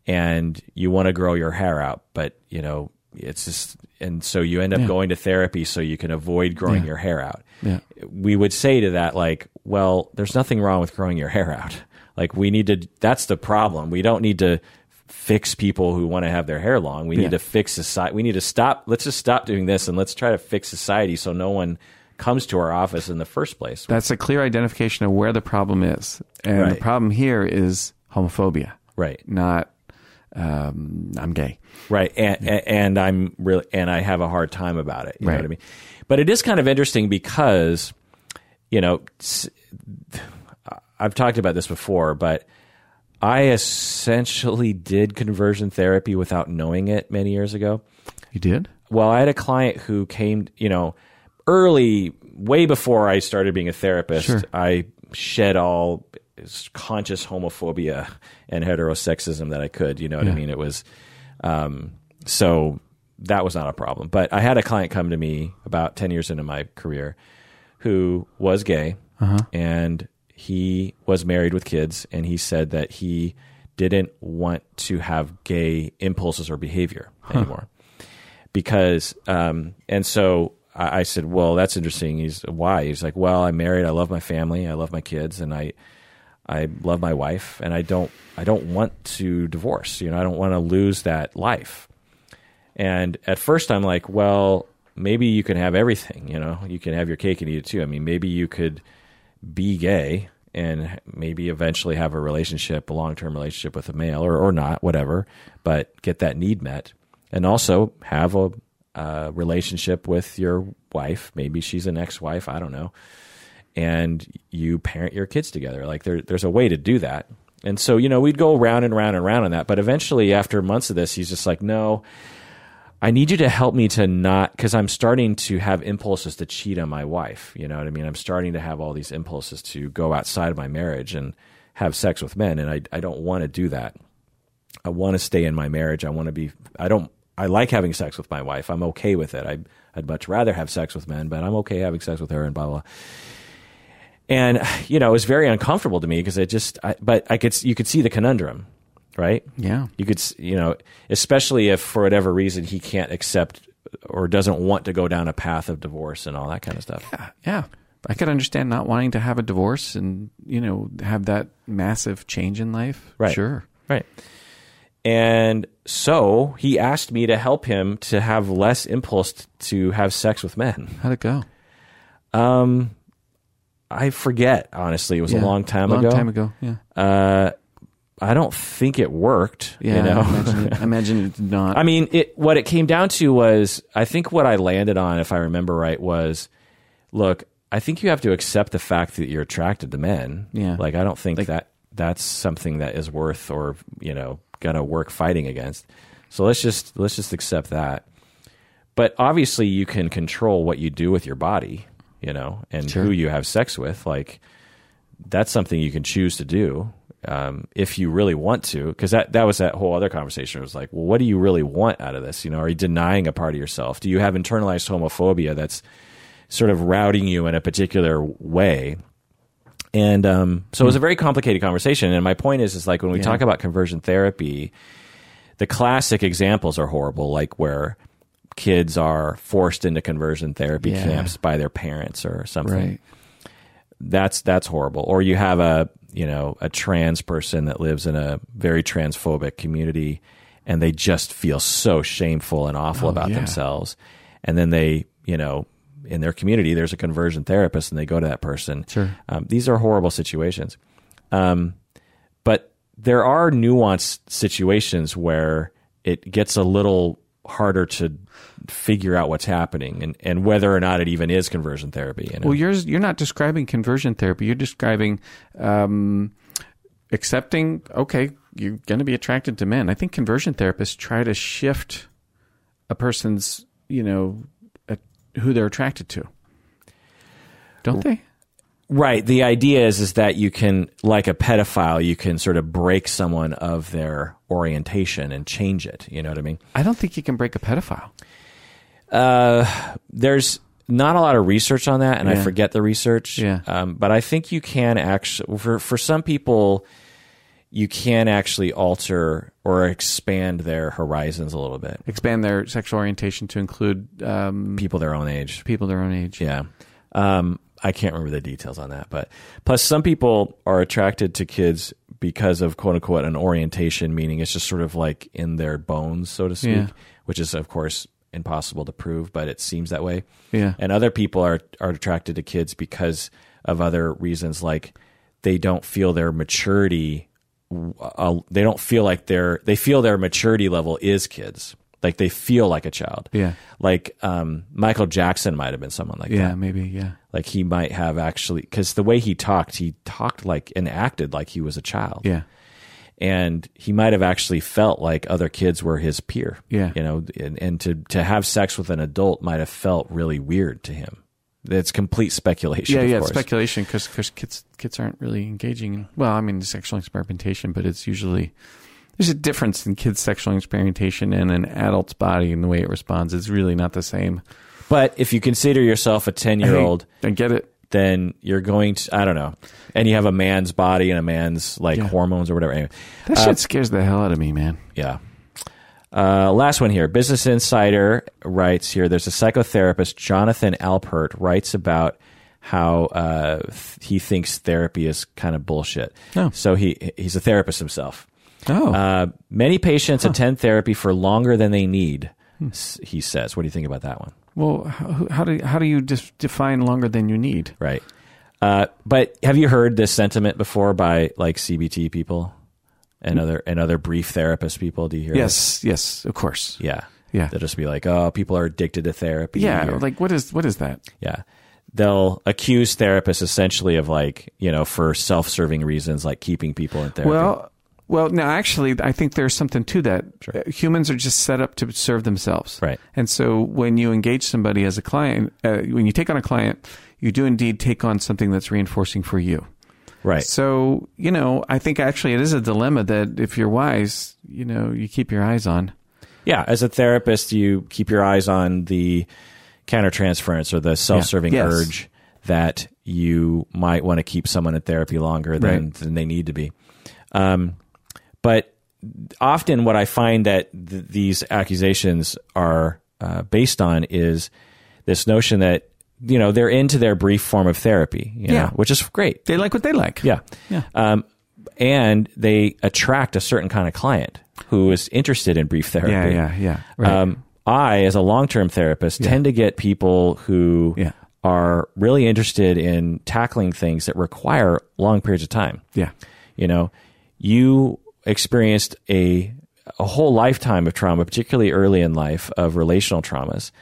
And you want to grow your hair out, but you know, it's just, and so you end up Yeah. going to therapy so you can avoid growing Yeah. your hair out. Yeah. We would say to that, like, well, there's nothing wrong with growing your hair out. Like, we need to, that's the problem. We don't need to fix people who want to have their hair long. We need to fix society. We need to stop, let's just stop doing this and let's try to fix society so no one comes to our office in the first place. That's a clear identification of where the problem is. And the problem here is homophobia, Right. not um, I'm gay. Right. And, and I'm really, and I have a hard time about it. You know Right. what I mean? But it is kind of interesting because, you know, I've talked about this before, but I essentially did conversion therapy without knowing it many years ago. You did? Well, I had a client who came, you know, early, way before I started being a therapist. Sure. I shed all conscious homophobia and heterosexism that I could. You know what I mean? It was, um, so that was not a problem. But I had a client come to me about 10 years into my career who was gay and he was married with kids and he said that he didn't want to have gay impulses or behavior anymore. Because um, and so I, I said well that's interesting. He's why? He's like well i'm married. I love my family. I love my kids and i i love my wife and i don't i don't want to divorce you know i don't want to lose that life and at first i'm like well maybe you can have everything you know you can have your cake and eat it too i mean maybe you could be gay and maybe eventually have a relationship, a long term relationship with a male or, or not, whatever, but get that need met. And also have a, uh relationship with your wife. Maybe she's an ex wife, I don't know. And you parent your kids together. Like there, there's a way to do that. And so, you know, we'd go round and round and round on that. But eventually, after months of this, he's just like, no, I need you to help me to not because I'm starting to have impulses to cheat on my wife. You know what I mean? I'm starting to have all these impulses to go outside of my marriage and have sex with men, and I I don't want to do that. I want to stay in my marriage. I want to be. I don't. I like having sex with my wife. I'm okay with it. I I'd much rather have sex with men, but I'm okay having sex with her and blah blah. And you know, it was very uncomfortable to me because it just. I, but I could. You could see the conundrum, right? Yeah. you could you know especially if for whatever reason he can't accept or doesn't want to go down a path of divorce and all that kind of stuff Yeah, yeah. I could understand not wanting to have a divorce and you know have that massive change in life. Right. Sure. right and so he asked me to help him to have less impulse to have sex with men How'd it go? um i forget honestly it was a long time long ago Long time ago. Yeah. uh i don't think it worked Yeah. you know I imagine, it, I imagine it did not. I mean, it. What it came down to was, I think what I landed on, if I remember right, was, look, I think you have to accept the fact that you're attracted to men. Yeah. Like, I don't think that that's something that is worth or you know gonna work fighting against. So let's just let's just accept that. But obviously, you can control what you do with your body, you know, and Sure. who you have sex with. Like, that's something you can choose to do um, if you really want to. Because that that was that whole other conversation. It was like, well, what do you really want out of this? You know, are you denying a part of yourself? Do you have internalized homophobia that's sort of routing you in a particular way? And um, so it was a very complicated conversation. And my point is, is like when we Yeah. talk about conversion therapy, the classic examples are horrible, like where kids are forced into conversion therapy Yeah. camps by their parents or something right. that's that's horrible. Or you have a you know a trans person that lives in a very transphobic community, and they just feel so shameful and awful Oh, about yeah. themselves, and then they you know in their community there's a conversion therapist, and they go to that person. Sure. Um, these are horrible situations, um, but there are nuanced situations where it gets a little harder to figure out what's happening and, and whether or not it even is conversion therapy. You know? Well, yours you're not describing conversion therapy. You're describing um, accepting. Okay, you're going to be attracted to men. I think conversion therapists try to shift a person's, you know, uh who they're attracted to. Don't they? Right. The idea is is that you can, like a pedophile, you can sort of break someone of their orientation and change it. You know what I mean? I don't think you can break a pedophile. Uh, there's not a lot of research on that, and I forget the research. Yeah. Um, but I think you can actually, for for some people, you can actually alter or expand their horizons a little bit. Expand their sexual orientation to include um, People their own age. people their own age. Yeah. Um, I can't remember the details on that, but plus some people are attracted to kids because of quote unquote an orientation, meaning it's just sort of like in their bones, so to speak, Yeah. which is of course impossible to prove, but it seems that way. Yeah. And other people are are attracted to kids because of other reasons, like they don't feel their maturity uh, they don't feel like they're they feel their maturity level is kids. Like they feel like a child. Yeah. Like um, Michael Jackson might have been someone like that. Yeah, that. maybe. Yeah. Like he might have actually because the way he talked, he talked like and acted like he was a child. Yeah. and he might have actually felt like other kids were his peer. Yeah. you know, and, and to to have sex with an adult might have felt really weird to him. It's complete speculation. Yeah, yeah, speculation because kids kids aren't really engaging in. Well, I mean, sexual experimentation, but it's usually there's a difference in kids' sexual experimentation and an adult's body and the way it responds. It's really not the same. But if you consider yourself a ten year old, I get it. then you're going to I don't know, and you have a man's body and a man's like Yeah. hormones or whatever. Anyway, That shit scares the hell out of me, man. Yeah. Uh, last one here. Business Insider writes here. There's a psychotherapist, Jonathan Alpert, writes about how uh, th- he thinks therapy is kind of bullshit. Oh. So he he's a therapist himself. Oh, Uh, many patients attend therapy for longer than they need. s- He says. What do you think about that one? well, how, how do how do you dis- define longer than you need? Right. Uh, but have you heard this sentiment before by like CBT people and other and other brief therapist people? Do you hear? Yes, yes, of course. Yeah. Yeah. They'll just be like, oh, people are addicted to therapy. Yeah, or- like what is what is that? yeah. They'll accuse therapists essentially of like, you know, for self serving reasons, like keeping people in therapy. Well, well, no, actually, I think there's something to that. Uh, Humans are just set up to serve themselves, Right. And so, when you engage somebody as a client, uh, when you take on a client, you do indeed take on something that's reinforcing for you. right. So, you know, I think actually it is a dilemma that if you're wise, you know, you keep your eyes on. Yeah. As a therapist, you keep your eyes on the countertransference or the self serving Yes. urge that you might want to keep someone in therapy longer than, Right. than they need to be. Um, but often what I find that th- these accusations are uh, based on is this notion that, you know, they're into their brief form of therapy, you Yeah. know, which is great. They like what they like. Yeah. Yeah. Um, and they attract a certain kind of client who is interested in brief therapy. Yeah, yeah, yeah. Right. Um, I, as a long term therapist, tend to get people who Yeah. are really interested in tackling things that require long periods of time. yeah. You know, you experienced a a whole lifetime of trauma, particularly early in life, of relational traumas,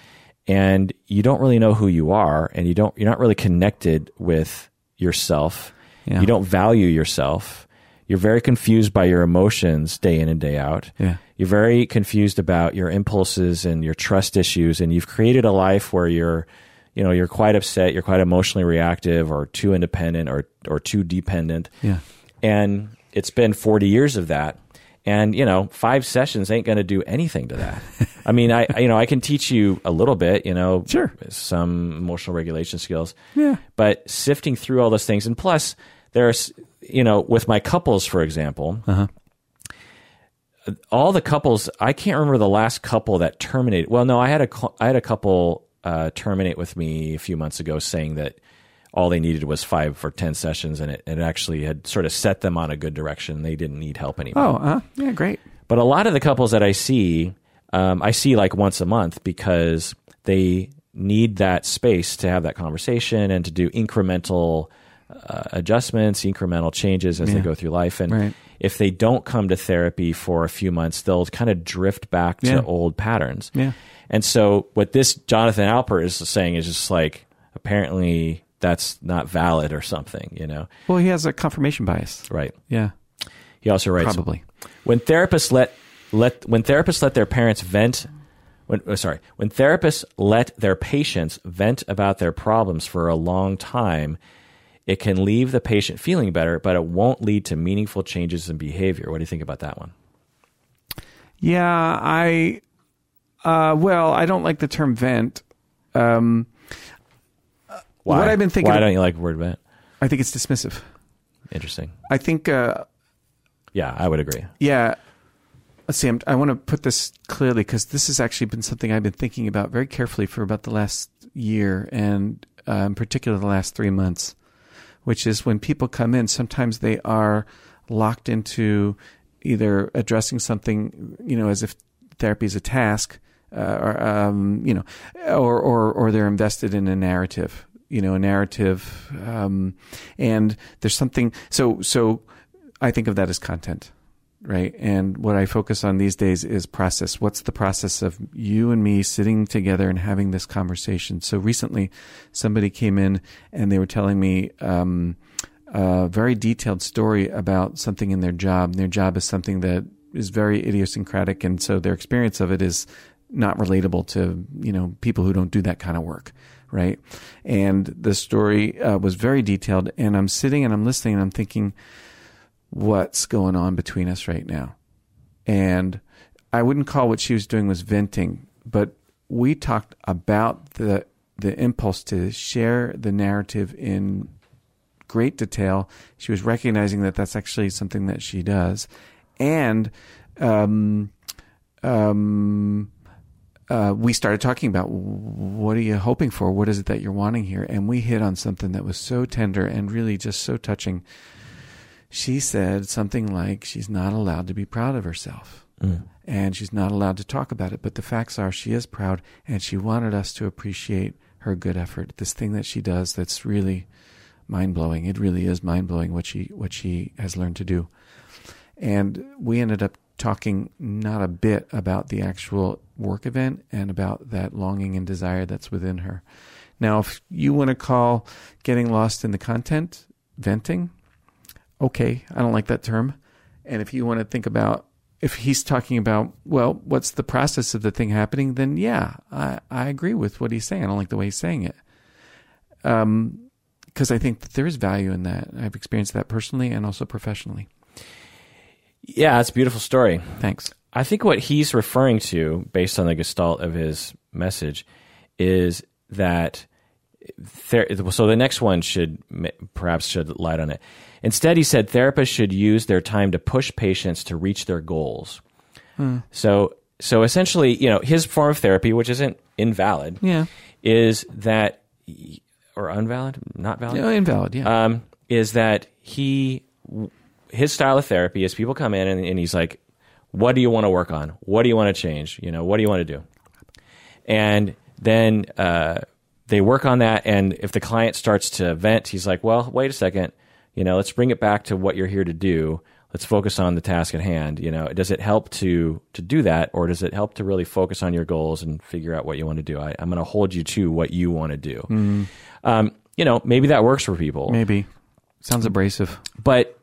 and you don't really know who you are, and you don't you're not really connected with yourself. Yeah. You don't value yourself. You're very confused by your emotions day in and day out. Yeah. You're very confused about your impulses and your trust issues, and you've created a life where you're, you know, you're quite upset, you're quite emotionally reactive, or too independent, or or too dependent. Yeah. And it's been 40 years of that. And, you know, five sessions ain't going to do anything to that. I mean, I, you know, I can teach you a little bit, you know, Sure. some emotional regulation skills. Yeah. But sifting through all those things, and plus, there's, you know, with my couples, for example, Uh-huh. all the couples, I can't remember the last couple that terminated. Well, no, I had a, I had a couple uh, terminate with me a few months ago saying that all they needed was five or 10 sessions, and it, it actually had sort of set them on a good direction. They didn't need help anymore. Oh, uh, yeah, great. But a lot of the couples that I see, um, I see like once a month because they need that space to have that conversation and to do incremental uh, adjustments, incremental changes as they go through life. And Right. if they don't come to therapy for a few months, they'll kind of drift back to Yeah. old patterns. Yeah. And so what this Jonathan Alpert is saying is just like apparently that's not valid or something, you know? Well, he has a confirmation bias. Right. Yeah. He also writes Probably. when therapists let let when therapists let their parents vent when oh, sorry when therapists let their patients vent about their problems for a long time it can leave the patient feeling better but it won't lead to meaningful changes in behavior what do you think about that one Yeah, I. Uh, well, I don't like the term vent. Um, why What I've been thinking why don't you like the word vent I think it's dismissive. interesting I think, uh, yeah i would agree yeah. Let's see. I'm, I want to put this clearly because this has actually been something I've been thinking about very carefully for about the last year, and uh, in particular the last three months. Which is when people come in, sometimes they are locked into either addressing something, you know, as if therapy is a task, uh, or um, you know, or, or or they're invested in a narrative, you know, a narrative, um, and there's something. So so I think of that as content, right? And what I focus on these days is process. What's the process of you and me sitting together and having this conversation? So recently, somebody came in and they were telling me um, a very detailed story about something in their job. Their job is something that is very idiosyncratic, and so their experience of it is not relatable to you know people who don't do that kind of work right? And the story uh, was very detailed and i'm sitting and i'm listening and i'm thinking what's going on between us right now? And i wouldn't call what she was doing was venting but we talked about the the impulse to share the narrative in great detail. She was recognizing that that's actually something that she does. And um um uh, we started talking about what are you hoping for? What is it that you're wanting here? And we hit on something that was so tender and really just so touching. She said something like she's not allowed to be proud of herself mm. and she's not allowed to talk about it. But the facts are she is proud and she wanted us to appreciate her good effort. This thing that she does that's really mind blowing. It really is mind blowing what she what she has learned to do. And we ended up talking not a bit about the actual work event and about that longing and desire that's within her. Now, if you want to call getting lost in the content venting, okay, I don't like that term. And if you want to think about if he's talking about, well, what's the process of the thing happening, then yeah, I, I agree with what he's saying. I don't like the way he's saying it. Um, because I think that there is value in that. I've experienced that personally and also professionally. Yeah, it's a beautiful story. Thanks. I think what he's referring to, based on the gestalt of his message, is that. Ther- so the next one should perhaps shed light on it. Instead, he said therapists should use their time to push patients to reach their goals. Hmm. So, so essentially, you know, his form of therapy, which isn't invalid, yeah. is that or invalid, not valid, no, invalid, yeah, um, is that he his style of therapy is people come in and, and he's like, what do you want to work on? What do you want to change? You know, what do you want to do? And then uh, they work on that. And if the client starts to vent, he's like, well, wait a second. You know, let's bring it back to what you're here to do. Let's focus on the task at hand. You know, does it help to to do that, or does it help to really focus on your goals and figure out what you want to do? I, am going to hold you to what you want to do. Mm. Um, you know, maybe that works for people. Maybe sounds abrasive, but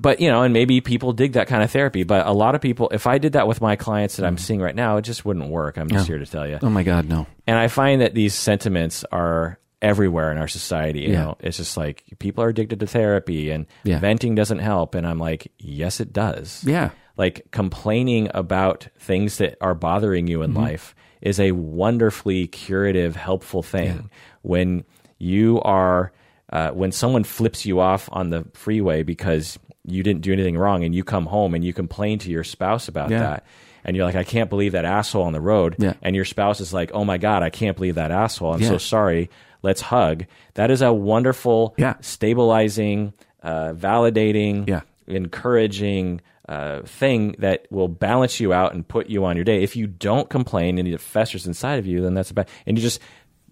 but you know, and maybe people dig that kind of therapy. But a lot of people, if I did that with my clients that I'm mm. seeing right now, it just wouldn't work. I'm just here to tell you. Oh my God, no. And I find that these sentiments are everywhere in our society. You Yeah. know, it's just like people are addicted to therapy and Yeah. venting doesn't help. And I'm like, yes, it does. Yeah. Like complaining about things that are bothering you in Mm-hmm. life is a wonderfully curative, helpful thing. When you are, uh, when someone flips you off on the freeway because you didn't do anything wrong and you come home and you complain to your spouse about Yeah. that and you're like i can't believe that asshole on the road Yeah. and your spouse is like oh my god i can't believe that asshole i'm Yeah. so sorry let's hug that is a wonderful stabilizing uh, validating Yeah. encouraging uh, thing that will balance you out and put you on your day if you don't complain and it festers inside of you then that's bad and you just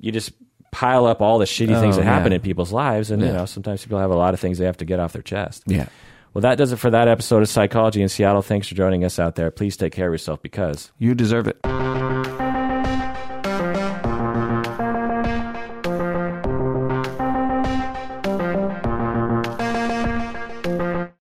you just pile up all the shitty things Oh, that happen in people's lives and you know sometimes people have a lot of things they have to get off their chest Yeah. Well, that does it for that episode of Psychology in Seattle. Thanks for joining us out there. Please take care of yourself because You deserve it.